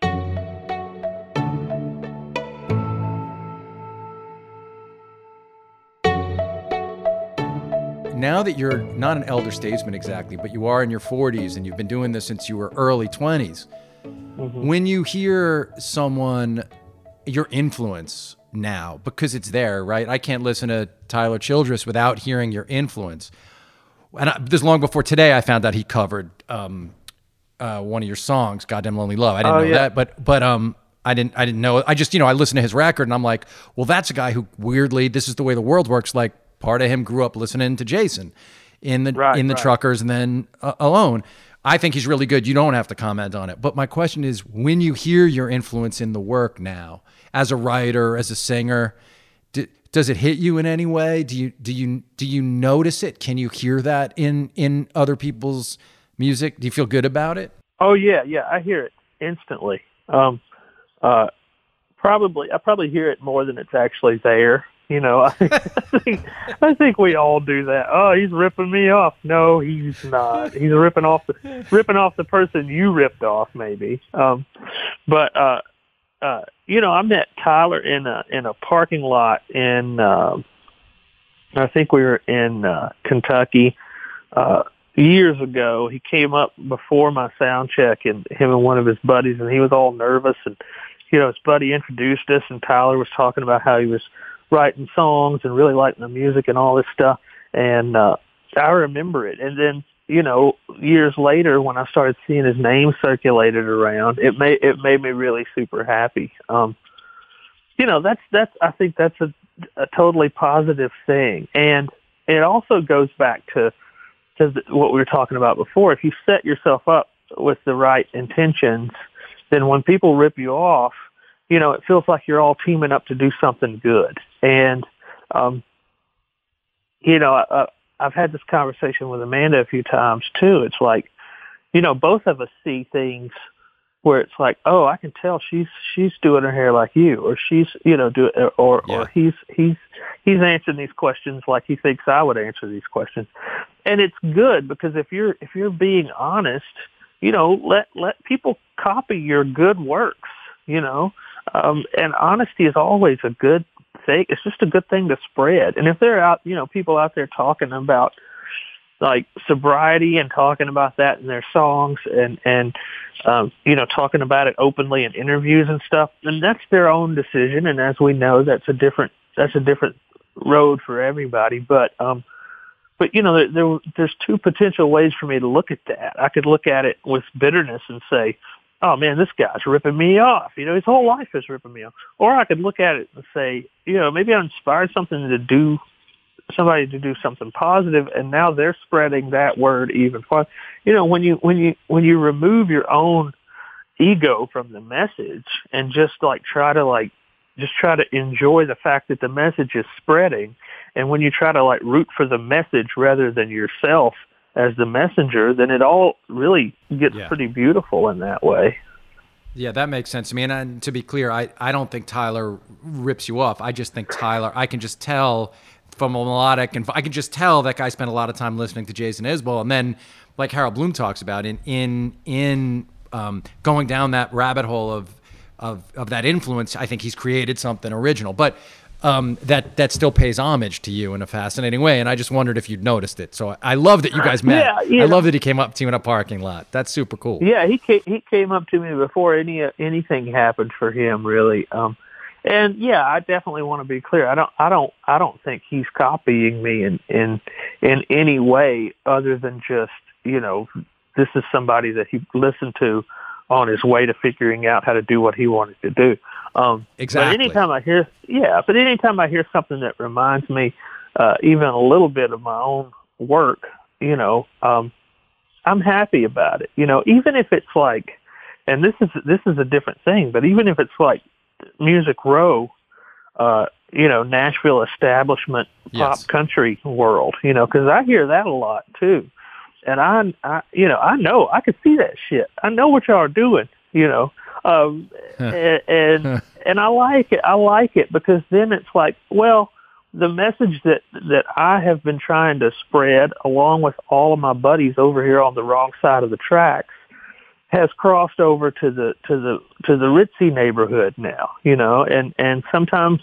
Now that you're not an elder statesman exactly, but you are in your 40s and you've been doing this since you were early 20s, mm-hmm. when you hear someone, your influence now, because it's there, right? I can't listen to Tyler Childers without hearing your influence. And I, this long before today, I found out he covered um, uh, one of your songs, "Goddamn Lonely Love." I didn't oh, know yeah. that, but but um, I didn't I didn't know. I just you know I listened to his record and I'm like, well, that's a guy who weirdly this is the way the world works. Like part of him grew up listening to Jason in the right, in the right. truckers and then uh, alone. I think he's really good. You don't have to comment on it. But my question is when you hear your influence in the work now as a writer, as a singer, do, does it hit you in any way? Do you do you do you notice it? Can you hear that in in other people's music? Do you feel good about it? Oh yeah, yeah, I hear it instantly. Um, uh, probably I probably hear it more than it's actually there You know, (laughs) I think I think we all do that. Oh, he's ripping me off. No, he's not. He's ripping off the ripping off the person you ripped off, maybe. Um, but uh, uh, you know, I met Tyler in a in a parking lot in. Uh, I think we were in uh, Kentucky uh, years ago. He came up before my sound check, and him and one of his buddies, and he was all nervous. And you know, his buddy introduced us, and Tyler was talking about how he was writing songs and really liking the music and all this stuff. And uh, I remember it. And then you know, years later when I started seeing his name circulated around, it made it made me really super happy. Um, you know, that's that's I think that's a, a totally positive thing, and it also goes back to to what we were talking about before. If you set yourself up with the right intentions, then when people rip you off, you know, it feels like you're all teaming up to do something good. And, um, you know, uh, I've had this conversation with Amanda a few times too. It's like, you know, both of us see things where it's like, oh, I can tell she's she's doing her hair like you, or she's you know do or yeah. or he's he's he's answering these questions like he thinks I would answer these questions, and it's good because if you're if you're being honest, you know, let let people copy your good works, you know, um, and honesty is always a good It's just a good thing to spread. And if there are out, you know, people out there talking about like sobriety and talking about that in their songs and and um, you know talking about it openly in interviews and stuff, then that's their own decision. And as we know, that's a different that's a different road for everybody. But um, but you know, there, there there's two potential ways for me to look at that. I could look at it with bitterness and say, oh man, this guy's ripping me off. You know, his whole life is ripping me off. Or I could look at it and say, you know, maybe I inspired something to do somebody to do something positive and now they're spreading that word even farther. You know, when you when you when you remove your own ego from the message and just like try to like just try to enjoy the fact that the message is spreading and when you try to like root for the message rather than yourself as the messenger, then it all really gets yeah. pretty beautiful in that way. Yeah, that makes sense to me. And, and, to be clear, I, I don't think Tyler rips you off. I just think Tyler, I can just tell from a melodic, and I can just tell that guy spent a lot of time listening to Jason Isbell. And then, like Harold Bloom talks about, in in in um, going down that rabbit hole of of of that influence, I think he's created something original. But um, that that still pays homage to you in a fascinating way. And I just wondered if you'd noticed it. So I love that you guys met. Yeah, I love that he came up to you in a parking lot. That's super cool. Yeah, he came, he came up to me before any anything happened for him, really. Um, and yeah, I definitely want to be clear. I don't I don't I don't think he's copying me in in in any way other than just you know this is somebody that he listened to on his way to figuring out how to do what he wanted to do. Um, exactly. But anytime I hear, yeah, but anytime I hear something that reminds me uh, even a little bit of my own work, you know, um, I'm happy about it. You know, even if it's like, and this is this is a different thing, but even if it's like Music Row, uh, you know, Nashville establishment pop yes. country world, you know, because I hear that a lot too and I, I, you know, I know I can see that shit. I know what y'all are doing, you know, um, and and, and I like it. I like it because then it's like, well, the message that that I have been trying to spread, along with all of my buddies over here on the wrong side of the tracks, has crossed over to the to the to the ritzy neighborhood now, you know, and and sometimes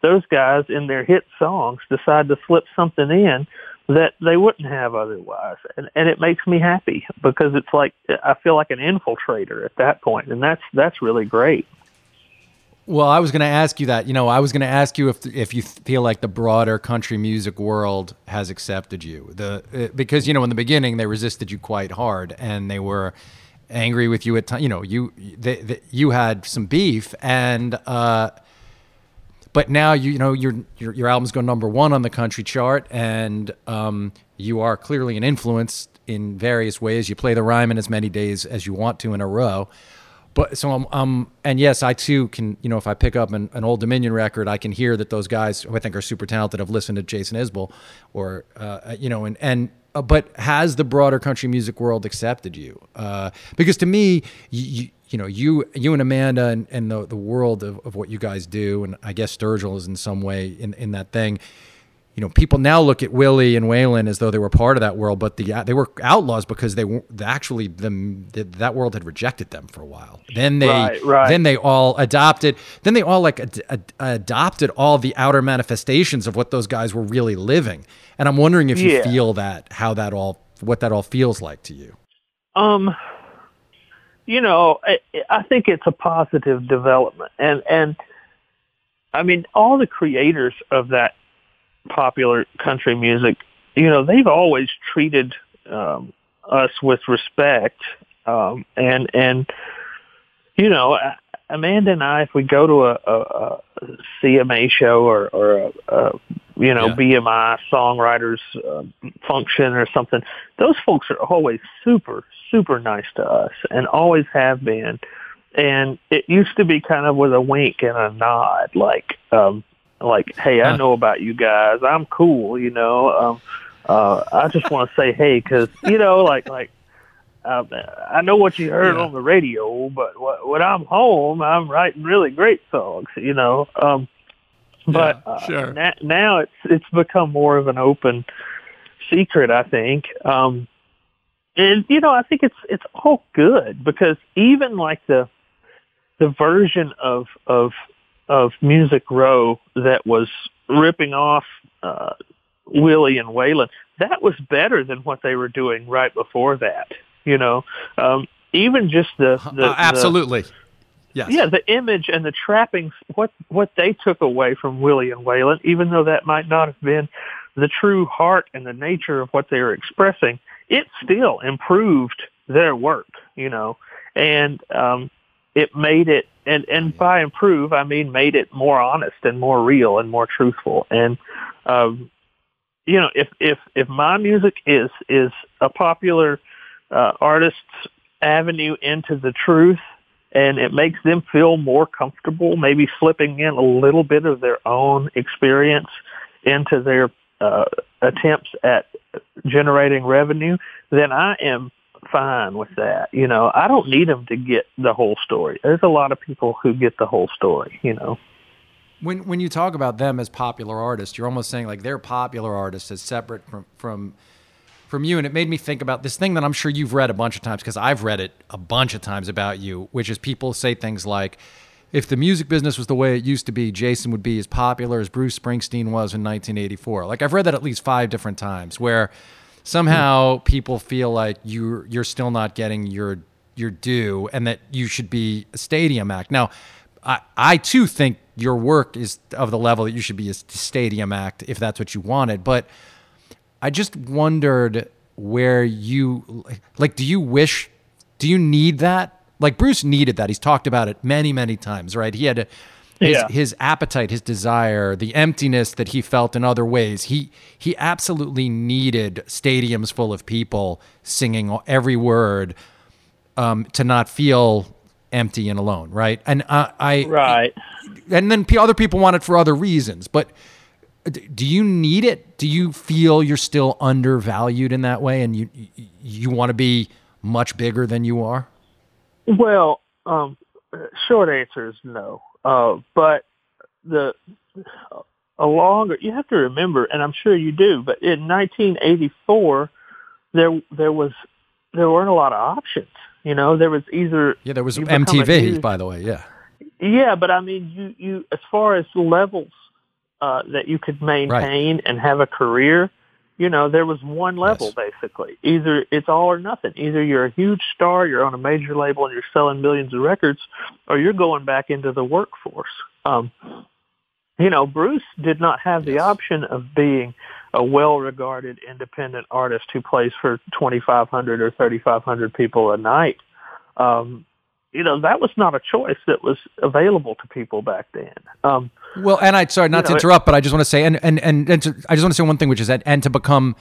those guys in their hit songs decide to slip something in that they wouldn't have otherwise. And, and it makes me happy because it's like I feel like an infiltrator at that point, and that's that's really great. Well, I was going to ask you that. You know, I was going to ask you if if you feel like the broader country music world has accepted you. The uh, because you know in the beginning they resisted you quite hard and they were angry with you at times. You know, you they, they, you had some beef and. uh but now you you know your your, your album's going number one on the country chart, and um, you are clearly an influence in various ways. You play the Ryman as many days as you want to in a row. But so I'm, um, and yes, I too can, you know, if I pick up an, an, Old Dominion record, I can hear that those guys who I think are super talented have listened to Jason Isbell, or uh, you know, and and uh, but has the broader country music world accepted you? Uh, because to me, you, you know, you you and Amanda and, and the the world of, of what you guys do, and I guess Sturgill is in some way in, in that thing. You know, people now look at Willie and Waylon as though they were part of that world, but the they were outlaws because they were actually the, that world had rejected them for a while. Then they Right, right. then they all adopted. Then they all like ad, ad- adopted all the outer manifestations of what those guys were really living. And I'm wondering if you Yeah. feel that how that all what that all feels like to you. Um, you know, I, I think it's a positive development, and and I mean, all the creators of that popular country music, you know, they've always treated um, us with respect, um, and and you know, Amanda and I, if we go to a, a CMA show or or a, a you know Yeah. BMI songwriters uh, function or something, those folks are always super super nice to us and always have been. And it used to be kind of with a wink and a nod, like um, like, hey, I know about you guys. I'm cool, you know. Um, uh, I just want to say hey, because you know, like like I know what you heard Yeah. on the radio, but wh- when I'm home, I'm writing really great songs, you know. Um, but Yeah, uh, sure. na- now it's it's become more of an open secret, I think. Um, and you know, I think it's it's all good because even like the the version of of of Music Row that was ripping off uh, Willie and Waylon, that was better than what they were doing right before that. You know, um, even just the, the Uh, the- absolutely. yes. yeah, the image and the trappings, what what they took away from Willie and Waylon, even though that might not have been the true heart and the nature of what they were expressing, it still improved their work, you know, and um, it made it, and and by improve I mean made it more honest and more real and more truthful, and um, you know, if if if my music is is a popular uh, artist's avenue into the truth and it makes them feel more comfortable, maybe slipping in a little bit of their own experience into their uh, attempts at generating revenue, then I am fine with that. You know, I don't need them to get the whole story. There's a lot of people who get the whole story, you know. When when you talk about them as popular artists, you're almost saying like they're popular artists as separate from from from you and it made me think about this thing that I'm sure you've read a bunch of times because I've read it a bunch of times about you, which is people say things like if the music business was the way it used to be, Jason would be as popular as Bruce Springsteen was in 1984. Like I've read that at least 5 different times where somehow hmm. people feel like you you're still not getting your your due and that you should be a stadium act. Now, I I too think your work is of the level that you should be a stadium act if that's what you wanted, but I just wondered where you like do you wish do you need that? Like Bruce needed that. He's talked about it many, many times, right? He had a, his Yeah. his appetite, his desire, the emptiness that he felt in other ways. He he absolutely needed stadiums full of people singing every word um, to not feel empty and alone, right? And I, I Right. and then other people want it for other reasons. But do you need it? Do you feel you're still undervalued in that way, and you you, want to be much bigger than you are? Well, um, short answer is no. Uh, but the a longer you have to remember, and I'm sure you do. But in 1984, there there was there weren't a lot of options. You know, there was either Yeah, there was you become a MTV, by the way. Yeah, yeah, but I mean, you you as far as levels uh, that you could maintain and have a career, you know, there was one level Yes. basically. Either it's all or nothing. Either you're a huge star, you're on a major label, and you're selling millions of records, or you're going back into the workforce. Um, you know, Bruce did not have the Yes. option of being a well-regarded independent artist who plays for 2,500 or 3,500 people a night. Um, you know, that was not a choice that was available to people back then. Um, Well, and I sorry not to know, it- interrupt, but I just want to say, and and and, and to, I just want to say one thing, which is that, and to become,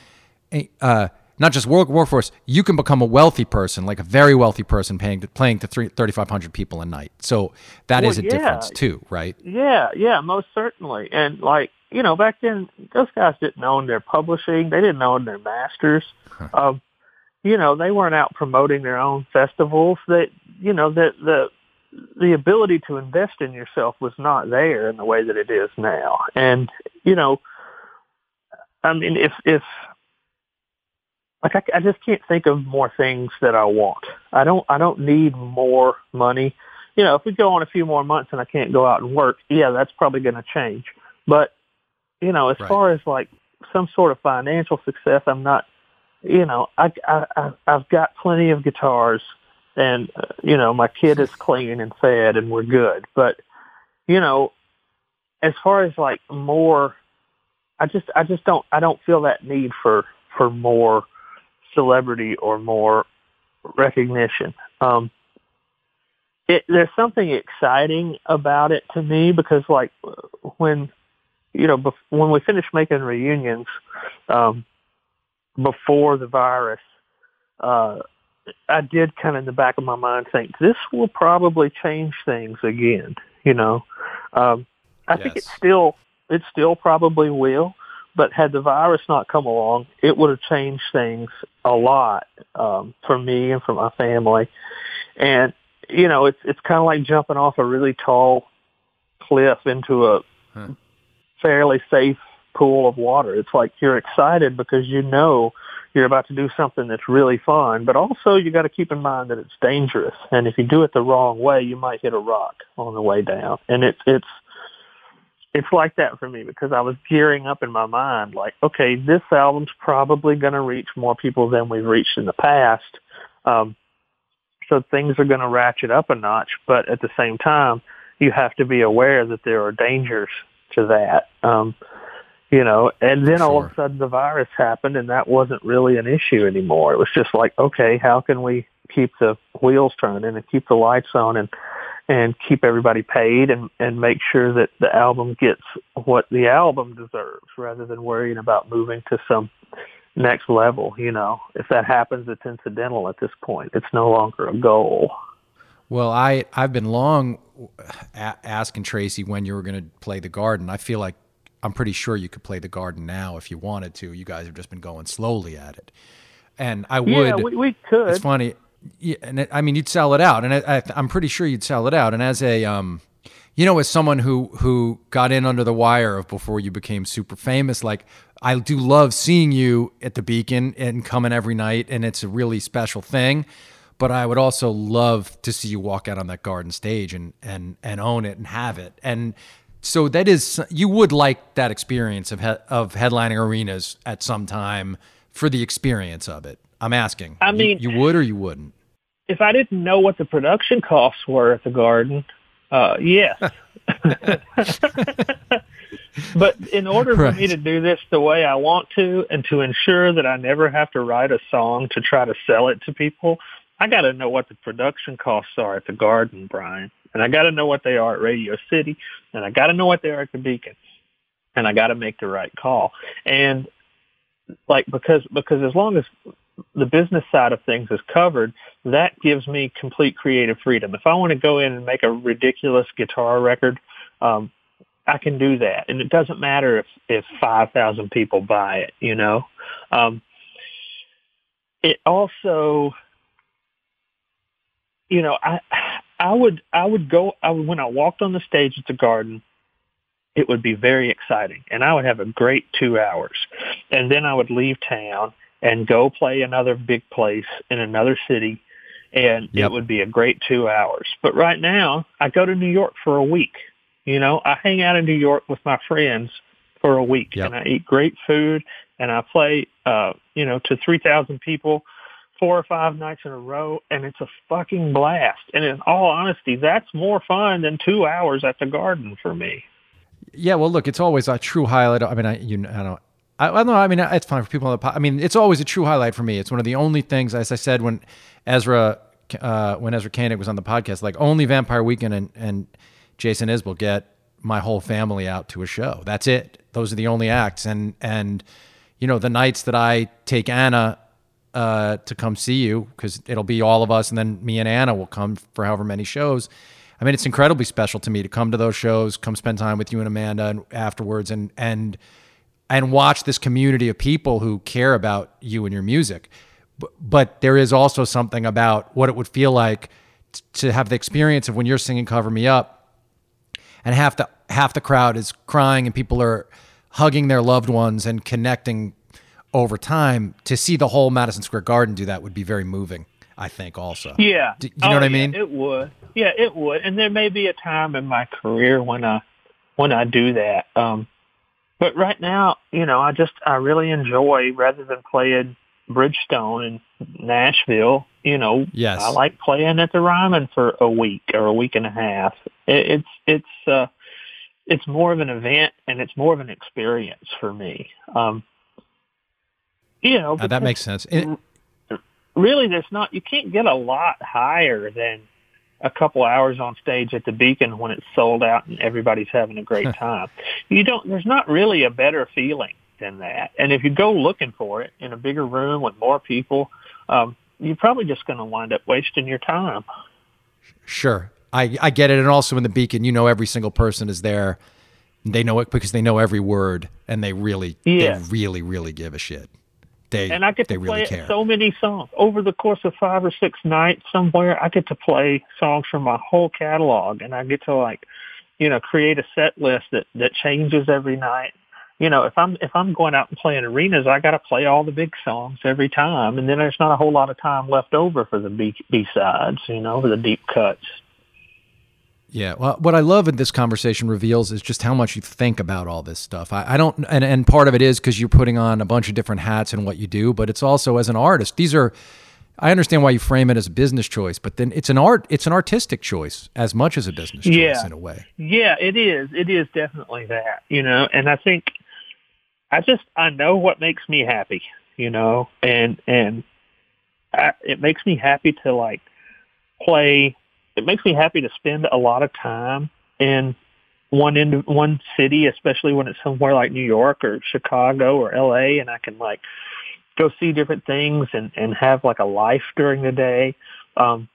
a, uh, not just work workforce, you can become a wealthy person, like a very wealthy person, paying to, playing to three, 3,500 people a night. So that is Well, a yeah. difference too, right? Yeah, yeah, most certainly. And like, you know, back then those guys didn't own their publishing. They didn't own their masters. Um, you know, they weren't out promoting their own festivals. That you know, the the the ability to invest in yourself was not there in the way that it is now. And you know, I mean, if if like I, I just can't think of more things that I want. I don't I don't need more money. You know, if we go on a few more months and I can't go out and work, yeah, that's probably going to change. But you know, as right. far as like some sort of financial success, I'm not. You know, I I I I've got plenty of guitars, and uh, you know, my kid is clean and fed, and we're good. But you know, as far as like more, I just I just don't I don't feel that need for for more celebrity or more recognition. Um, it, there's something exciting about it to me because, like, when you know, bef- when we finished making reunions um, before the virus, uh, I did kind of in the back of my mind think this will probably change things again. You know, um, I yes. think it still it still probably will. But had the virus not come along, it would have changed things a lot um, for me and for my family. And you know, it's it's kind of like jumping off a really tall cliff into a huh. fairly safe pool of water. It's like you're excited because you know you're about to do something that's really fun, but also you got to keep in mind that it's dangerous. And if you do it the wrong way, you might hit a rock on the way down. And it's it's it's like that for me because I was gearing up in my mind like, okay, this album's probably going to reach more people than we've reached in the past. Um, so things are going to ratchet up a notch, but at the same time, you have to be aware that there are dangers to that. Um, you know, and then sure. all of a sudden the virus happened and that wasn't really an issue anymore. It was just like, okay, how can we keep the wheels turning and keep the lights on and and keep everybody paid and and make sure that the album gets what the album deserves rather than worrying about moving to some next level you know if that happens it's incidental at this point it's no longer a goal well i i've been long asking tracy when you were going to play the garden i feel like i'm pretty sure you could play the garden now if you wanted to you guys have just been going slowly at it and i would yeah, we, we could it's funny yeah, and it, I mean, you'd sell it out, and I, am pretty sure you'd sell it out. And as a, um, you know, as someone who who got in under the wire of before you became super famous, like I do love seeing you at the Beacon and coming every night, and it's a really special thing. But I would also love to see you walk out on that garden stage and and and own it and have it. And so that is you would like that experience of he, of headlining arenas at some time for the experience of it. I'm asking. I mean, you, you would or you wouldn't? if I didn't know what the production costs were at the garden, uh, yes. (laughs) but in order for me to do this the way I want to and to ensure that I never have to write a song to try to sell it to people, I got to know what the production costs are at the garden, Brian. And I got to know what they are at Radio City. And I got to know what they are at the Beacon. And I got to make the right call. And like because because as long as the business side of things is covered, that gives me complete creative freedom. If I want to go in and make a ridiculous guitar record, um, I can do that, and it doesn't matter if if five thousand people buy it. You know, um, it also, you know, I I would I would go I would, when I walked on the stage at the Garden. It would be very exciting, and I would have a great two hours, and then I would leave town and go play another big place in another city and yep. it would be a great two hours. But right now, I go to New York for a week. You know, I hang out in New York with my friends for a week yep. and I eat great food and I play, uh, you know, to 3,000 people four or five nights in a row and it's a fucking blast. And in all honesty, that's more fun than two hours at the garden for me. Yeah, well, look, it's always a true highlight. I mean, I you I don't I, I don't know. I mean, it's fine for people on the pod. I mean, it's always a true highlight for me. It's one of the only things, as I said when Ezra, uh, when Ezra Koenig was on the podcast, like only Vampire Weekend and, and Jason Isbell get my whole family out to a show. That's it. Those are the only acts. And and you know, the nights that I take Anna uh, to come see you, because it'll be all of us, and then me and Anna will come for however many shows. I mean, it's incredibly special to me to come to those shows, come spend time with you and Amanda and afterwards, and and and watch this community of people who care about you and your music. but, but there is also something about what it would feel like t- to have the experience of when you're singing "Cover Me Up," and half the half the crowd is crying and people are hugging their loved ones and connecting over time. To see the whole Madison Square Garden do that would be very moving. I think also. Yeah. Do, you know Oh, what I yeah, mean? It would. Yeah, it would. And there may be a time in my career when I when I do that. Um but right now, you know, I just I really enjoy rather than playing Bridgestone in Nashville, you know, Yes. I like playing at the Ryman for a week or a week and a half. It, it's it's uh it's more of an event and it's more of an experience for me. Um you know, Uh, that makes sense. It- really there's not you can't get a lot higher than a couple hours on stage at the beacon when it's sold out and everybody's having a great (laughs) time you don't there's not really a better feeling than that and if you go looking for it in a bigger room with more people um you're probably just going to wind up wasting your time Sure. I, I get it. And also in the beacon, you know, every single person is there. They know it because they know every word and they really, Yeah. they really, really give a shit. They, and I get they to really play care. so many songs over the course of five or six nights somewhere. I get to play songs from my whole catalog, and I get to like, you know, create a set list that that changes every night. You know, if I'm if I'm going out and playing arenas, I got to play all the big songs every time, and then there's not a whole lot of time left over for the B B sides. You know, for the deep cuts. Yeah. Well, what I love in this conversation reveals is just how much you think about all this stuff. I, I don't, and, and part of it is because you're putting on a bunch of different hats and what you do, but it's also as an artist. These are, I understand why you frame it as a business choice, but then it's an art, it's an artistic choice as much as a business choice Yeah. in a way. Yeah, it is. It is definitely that, you know, and I think I just I know what makes me happy, you know, and and I, it makes me happy to like play. It makes me happy to spend a lot of time in one in one city, especially when it's somewhere like New York or Chicago or L.A. and I can like go see different things and and have like a life during the day. Um,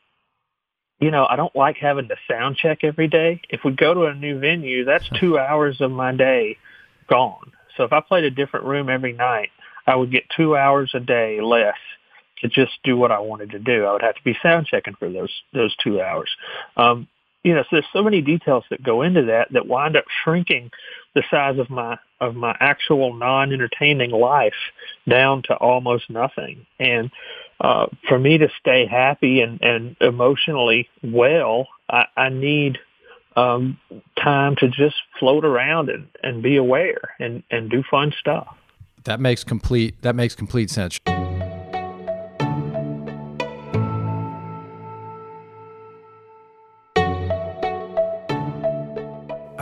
you know, I don't like having to sound check every day. If we go to a new venue, that's (laughs) two hours of my day gone. So if I played a different room every night, I would get two hours a day less to just do what I wanted to do. I would have to be sound checking for those those two hours. Um, you know, so there's so many details that go into that that wind up shrinking the size of my of my actual non-entertaining life down to almost nothing. And uh, for me to stay happy and, and emotionally well, I, I need um, time to just float around and, and be aware and, and do fun stuff. That makes complete, that makes complete sense.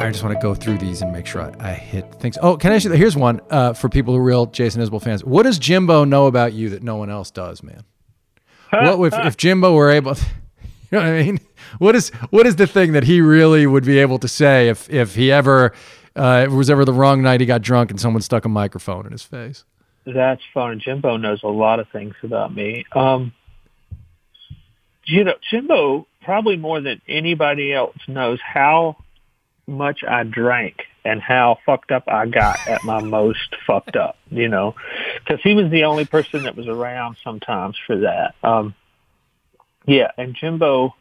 I just want to go through these and make sure I, I hit things. Oh, can I ask you? Here's one uh, for people who are real Jason Isbell fans. What does Jimbo know about you that no one else does, man? what if, if Jimbo were able? (laughs) you know what I mean? What is what is the thing that he really would be able to say if if he ever uh, it was ever the wrong night he got drunk and someone stuck a microphone in his face? That's fun. Jimbo knows a lot of things about me. Um, you know, Jimbo probably more than anybody else knows how much I drank and how fucked up I got at my most fucked up, you know, because he was the only person that was around sometimes for that. Um, yeah, and Jimbo,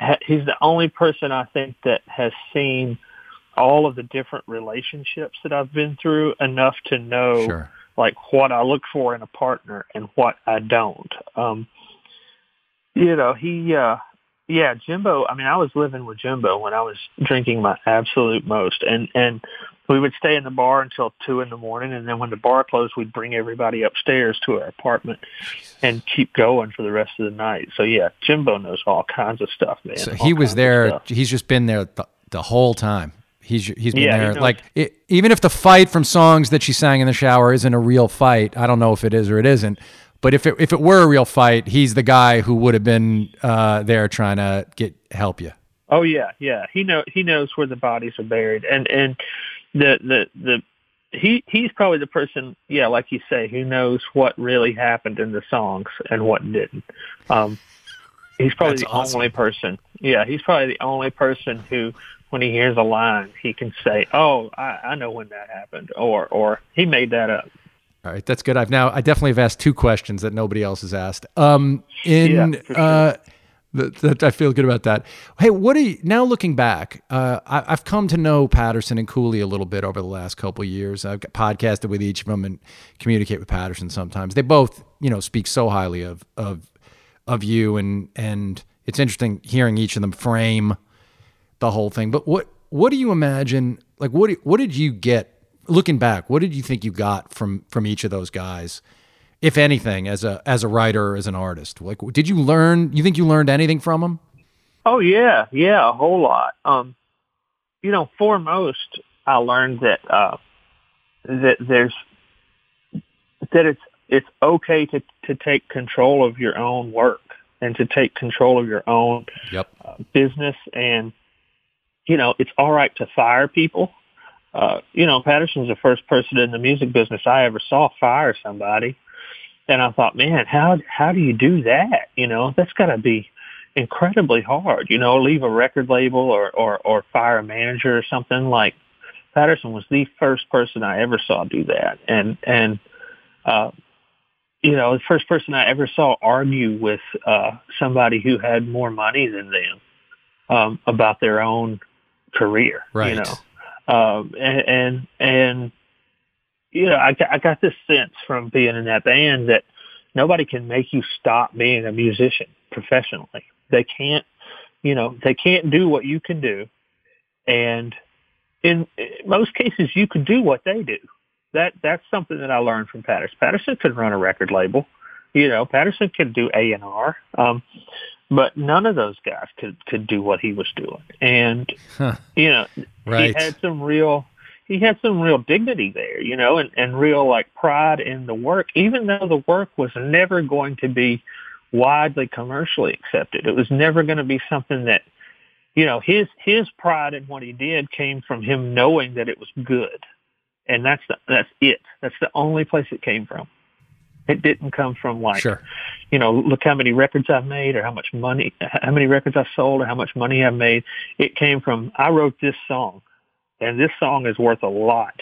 ha- he's the only person I think that has seen all of the different relationships that I've been through enough to know Sure. like what I look for in a partner and what I don't. Um, you know, he, uh, yeah, Jimbo, I mean, I was living with Jimbo when I was drinking my absolute most and, and we would stay in the bar until two in the morning. And then when the bar closed, we'd bring everybody upstairs to our apartment and keep going for the rest of the night. So yeah, Jimbo knows all kinds of stuff, man. So all he was there. He's just been there the, the whole time. He's he's been Yeah, there. knows. Like it, even if the fight from songs that she sang in the shower isn't a real fight, I don't know if it is or it isn't. But if it if it were a real fight, he's the guy who would have been uh, there trying to get help you. Oh yeah, yeah. He know he knows where the bodies are buried, and and the the the he he's probably the person, yeah, like you say, who knows what really happened in the songs and what didn't. Um, he's probably That's the awesome. only person. Yeah, he's probably the only person who, when he hears a line, he can say, "Oh, I, I know when that happened," or or he made that up. All right, that's good. I've now I definitely have asked two questions that nobody else has asked. Um, in Yeah, uh, that, that I feel good about that. Hey, what do you now looking back? Uh, I, I've come to know Patterson and Cooley a little bit over the last couple of years. I've got podcasted with each of them and communicate with Patterson sometimes. They both, you know, speak so highly of of of you, and and it's interesting hearing each of them frame the whole thing. But what what do you imagine? Like, what what did you get looking back? What did you think you got from from each of those guys, if anything, as a as a writer as an artist? Like, did you learn? You think you learned anything from them? Oh yeah, yeah, a whole lot. Um, you know, foremost, I learned that uh, that there's that it's it's okay to to take control of your own work and to take control of your own Yep. uh, business, and you know, it's all right to fire people. Uh, you know, Patterson's the first person in the music business I ever saw fire somebody, and I thought, man, how how do you do that? You know, that's got to be incredibly hard. You know, leave a record label or or or fire a manager or something like. Patterson was the first person I ever saw do that, and and uh, you know, the first person I ever saw argue with uh, somebody who had more money than them um, about their own career. Right. You know, um, and, and and you know, I I got this sense from being in that band that nobody can make you stop being a musician professionally. They can't, you know, they can't do what you can do, and in most cases, you can do what they do. That that's something that I learned from Patterson. Patterson could run a record label, you know. Patterson could do A and R, um, but none of those guys could could do what he was doing. And Huh. you know, Right. he had some real he had some real dignity there, you know, and, and real like pride in the work, even though the work was never going to be widely commercially accepted. It was never going to be something that, you know, his his pride in what he did came from him knowing that it was good, and that's the, that's it. That's the only place it came from. It didn't come from like, Sure. you know, look how many records I've made or how much money, how many records I've sold or how much money I've made. It came from, I wrote this song and this song is worth a lot,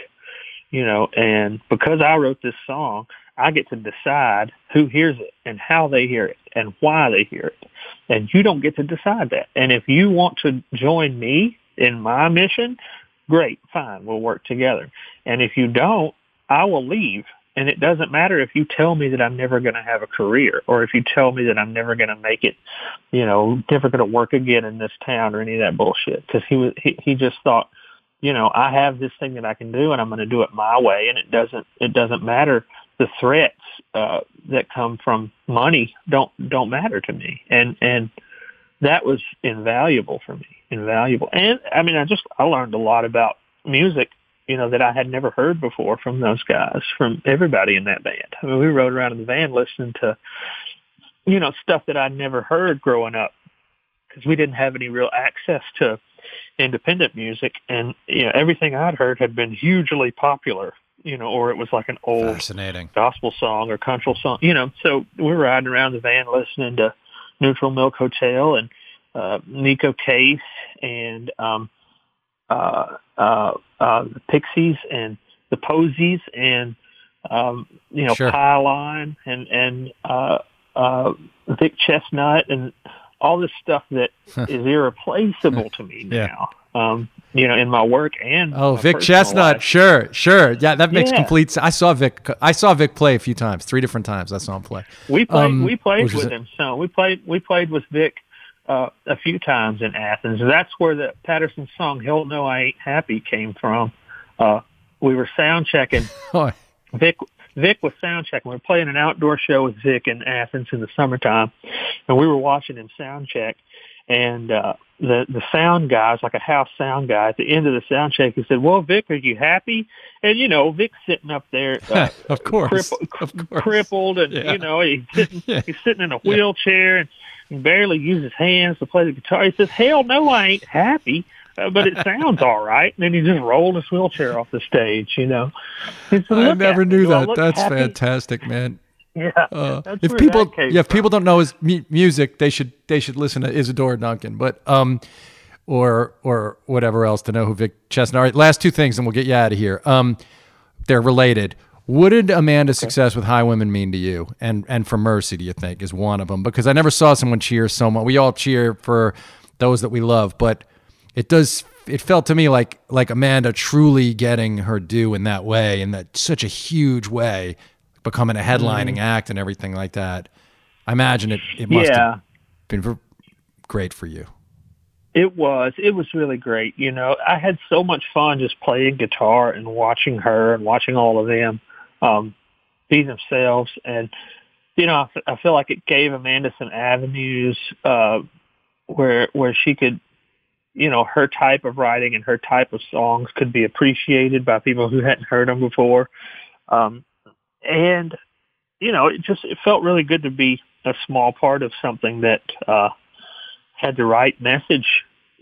you know, and because I wrote this song, I get to decide who hears it and how they hear it and why they hear it. And you don't get to decide that. And if you want to join me in my mission, great, fine, we'll work together. And if you don't, I will leave. And it doesn't matter if you tell me that I'm never going to have a career or if you tell me that I'm never going to make it, you know, never going to work again in this town or any of that bullshit. Cause he was, he, he just thought, you know, I have this thing that I can do and I'm going to do it my way. And it doesn't, it doesn't matter. The threats, uh, that come from money don't, don't matter to me. And, and that was invaluable for me, invaluable. And I mean, I just, I learned a lot about music you know, that I had never heard before from those guys, from everybody in that band. I mean, we rode around in the van listening to, you know, stuff that I'd never heard growing up because we didn't have any real access to independent music. And, you know, everything I'd heard had been hugely popular, you know, or it was like an old Fascinating. gospel song or country song, you know. So we were riding around the van listening to Neutral Milk Hotel and uh, Neko Case and um, uh, uh, uh, the Pixies and the Posies and um, you know Sure. Pylon and and uh, uh, Vic Chesnutt and all this stuff that is irreplaceable to me Yeah. now. Um, you know, in my work and Oh, Vic Chesnutt. life. Sure, sure. Yeah, that makes Yeah. complete. I saw Vic. I saw Vic play a few times, three different times. I saw him play. We played. Um, we played with him. So we played. We played with Vic uh, a few times in Athens. That's where the Patterson song "Hell No I Ain't Happy" came from. Uh, we were sound checking. (laughs) Vic Vic was sound checking. We were playing an outdoor show with Vic in Athens in the summertime, and we were watching him sound check. And uh, the the sound guy was like a house sound guy. At the end of the sound check, he said, "Well, Vic, are you happy?" And you know, Vic's sitting up there, (laughs) uh, of course, crippled, of course. crippled, and Yeah. you know he's (laughs) sitting Yeah. he's sitting in a wheelchair and barely uses his hands to play the guitar. He says, "Hell no, I ain't happy." Uh, but it sounds all right. And then he just rolled his wheelchair off the stage, you know. Said, I never knew that. That's happy?" fantastic, man. (laughs) Yeah. Uh, if people, yeah, if people don't know his mu- music, they should they should listen to Isadora Duncan, but um, or or whatever else to know who Vic Chesnutt. All right, last two things, and we'll get you out of here. Um, they're related. What did Amanda's success with Highwomen mean to you? And and for Mercy, do you think is one of them? Because I never saw someone cheer so much. We all cheer for those that we love, but it does. It felt to me like like Amanda truly getting her due in that way, in that such a huge way, becoming a headlining Mm-hmm. act and everything like that. I imagine it. It must Yeah. have been great for you. It was. It was really great. You know, I had so much fun just playing guitar and watching her and watching all of them um, be themselves. And, you know, I, I feel like it gave Amanda some avenues uh, where where she could, you know, her type of writing and her type of songs could be appreciated by people who hadn't heard them before. Um, and, you know, it just it felt really good to be a small part of something that uh, had the right message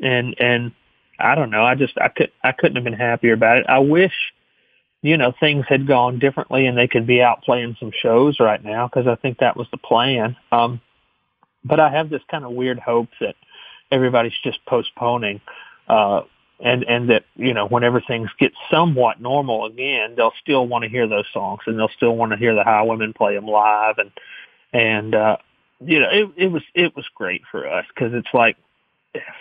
and and I don't know I just I could I couldn't have been happier about it. I wish you know things had gone differently and they could be out playing some shows right now because I think that was the plan. Um, but I have this kind of weird hope that everybody's just postponing. Uh, and and that you know whenever things get somewhat normal again, they'll still want to hear those songs and they'll still want to hear the Highwomen play them live and and uh, you know it it was it was great for us because it's like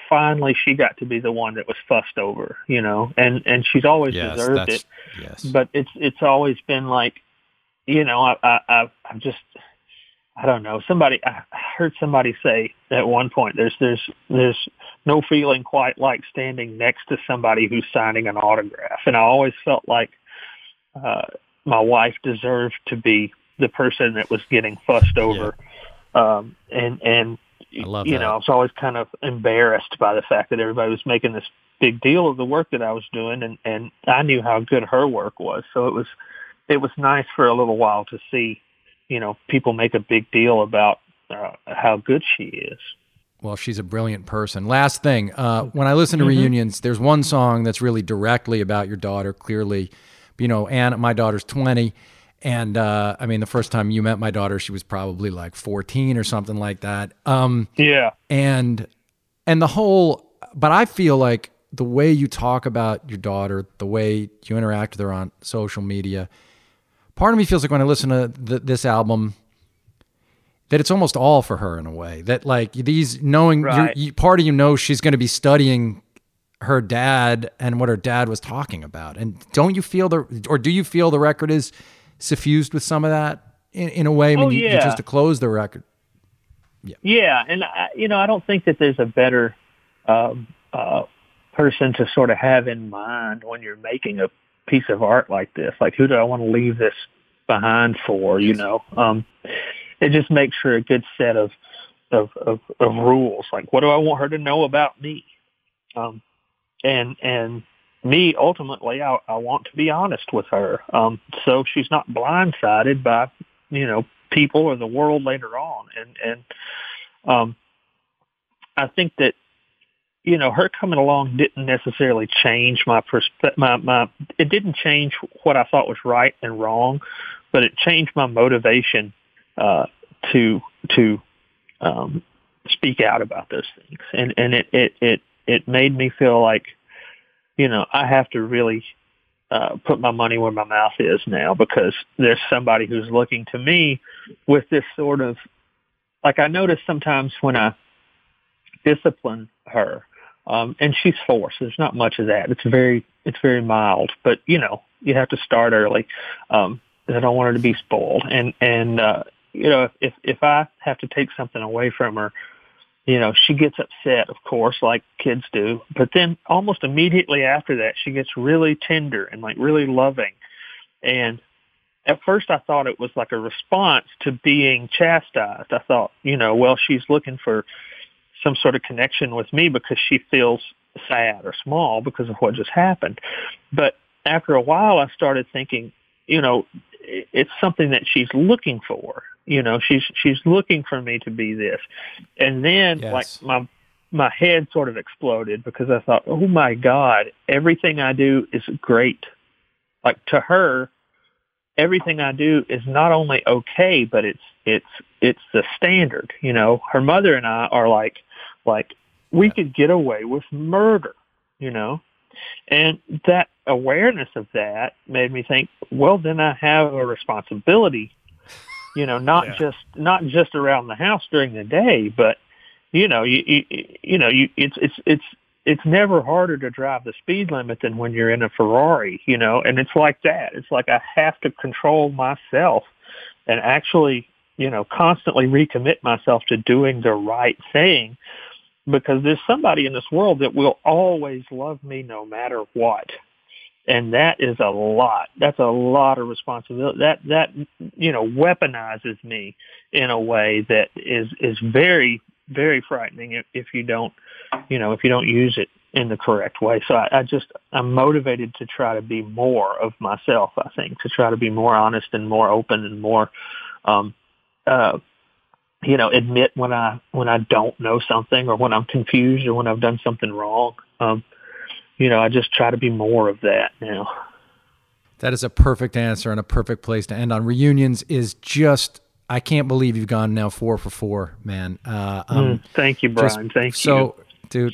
finally she got to be the one that was fussed over, you know, and and she's always Yes, deserved it, yes. but it's it's always been like, you know, I I I I'm just I don't know. Somebody I heard somebody say at one point there's there's there's no feeling quite like standing next to somebody who's signing an autograph, and I always felt like uh, my wife deserved to be the person that was getting fussed over, um, and and I love you that. know I was always kind of embarrassed by the fact that everybody was making this big deal of the work that I was doing, and and I knew how good her work was, so it was it was nice for a little while to see, you know, people make a big deal about uh, how good she is. Well, she's a brilliant person. Last thing, uh, when I listen to Mm-hmm. reunions, there's one song that's really directly about your daughter. Clearly, you know, Anna, my daughter's 20, and uh, I mean, the first time you met my daughter, she was probably like 14 or something like that. Um, Yeah. and and the whole, but I feel like the way you talk about your daughter, the way you interact with her on social media, part of me feels like when I listen to th- this album that it's almost all for her in a way that like these knowing you're, Right. you, part of you knows she's going to be studying her dad and what her dad was talking about and don't you feel the or do you feel the record is suffused with some of that in, in a way i mean Oh, you, you yeah. just to close the record Yeah, Yeah. and I, you know, I don't think that there's a better um, uh, person to sort of have in mind when you're making a piece of art like this. Like, who do I want to leave this behind for? You know, um, it just makes for a good set of of, of of rules. Like, what do I want her to know about me? Um, and and me ultimately, I, I want to be honest with her, um, so she's not blindsided by you know people or the world later on. And and um, I think that you know her coming along didn't necessarily change my perspe- my my it didn't change what I thought was right and wrong, but it changed my motivation uh, to to um, speak out about those things, and and it it it it made me feel like you know I have to really uh, put my money where my mouth is now because there's somebody who's looking to me with this sort of like I notice sometimes when I discipline her, um, and she's four, so there's not much of that. It's very it's very mild, but you know you have to start early. Um, I don't want her to be spoiled, and and uh, you know if if I have to take something away from her, you know she gets upset, of course, like kids do. But then almost immediately after that, she gets really tender and like really loving, and at first I thought it was like a response to being chastised. I thought, you know, well, she's looking for some sort of connection with me because she feels sad or small because of what just happened. But after a while, I started thinking, you know, it's something that she's looking for. You know, she's she's looking for me to be this, and then Yes. like my my head sort of exploded because I thought, oh my God, everything I do is great. Like to her, everything I do is not only okay, but it's it's it's the standard. You know, her mother and I are like like we could get away with murder. You know, And that awareness of that made me think, well, then I have a responsibility, you know, not yeah. just, not just around the house during the day, but, you know, you, you, you know, you, it's, it's, it's, it's never harder to drive the speed limit than when you're in a Ferrari, you know, and it's like that. It's like I have to control myself and actually, you know, constantly recommit myself to doing the right thing because there's somebody in this world that will always love me no matter what. And that is a lot. That's a lot of responsibility. That that you know weaponizes me in a way that is is very very frightening if, if you don't you know if you don't use it in the correct way. So I, I just I'm motivated to try to be more of myself. I think to try to be more honest and more open and more um, uh, you know, admit when I when I don't know something or when I'm confused or when I've done something wrong. Um, you know, I just try to be more of that now. That is a perfect answer and a perfect place to end on. Reunions is just I can't believe you've gone now four for four, man. Uh, mm, thank you, Brian. Just, thank so, you. So, dude,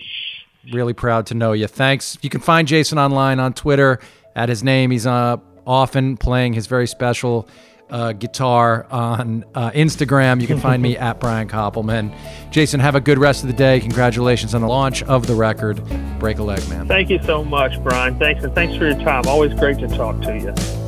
really proud to know you. Thanks. You can find Jason online on Twitter at his name. He's uh, often playing his very special uh, guitar on uh, Instagram. You can find me (laughs) at Brian Koppelman. Jason, have a good rest of the day. Congratulations on the launch of the record, Break a Leg Man. Thank you so much, Brian. Thanks, and thanks for your time. Always great to talk to you.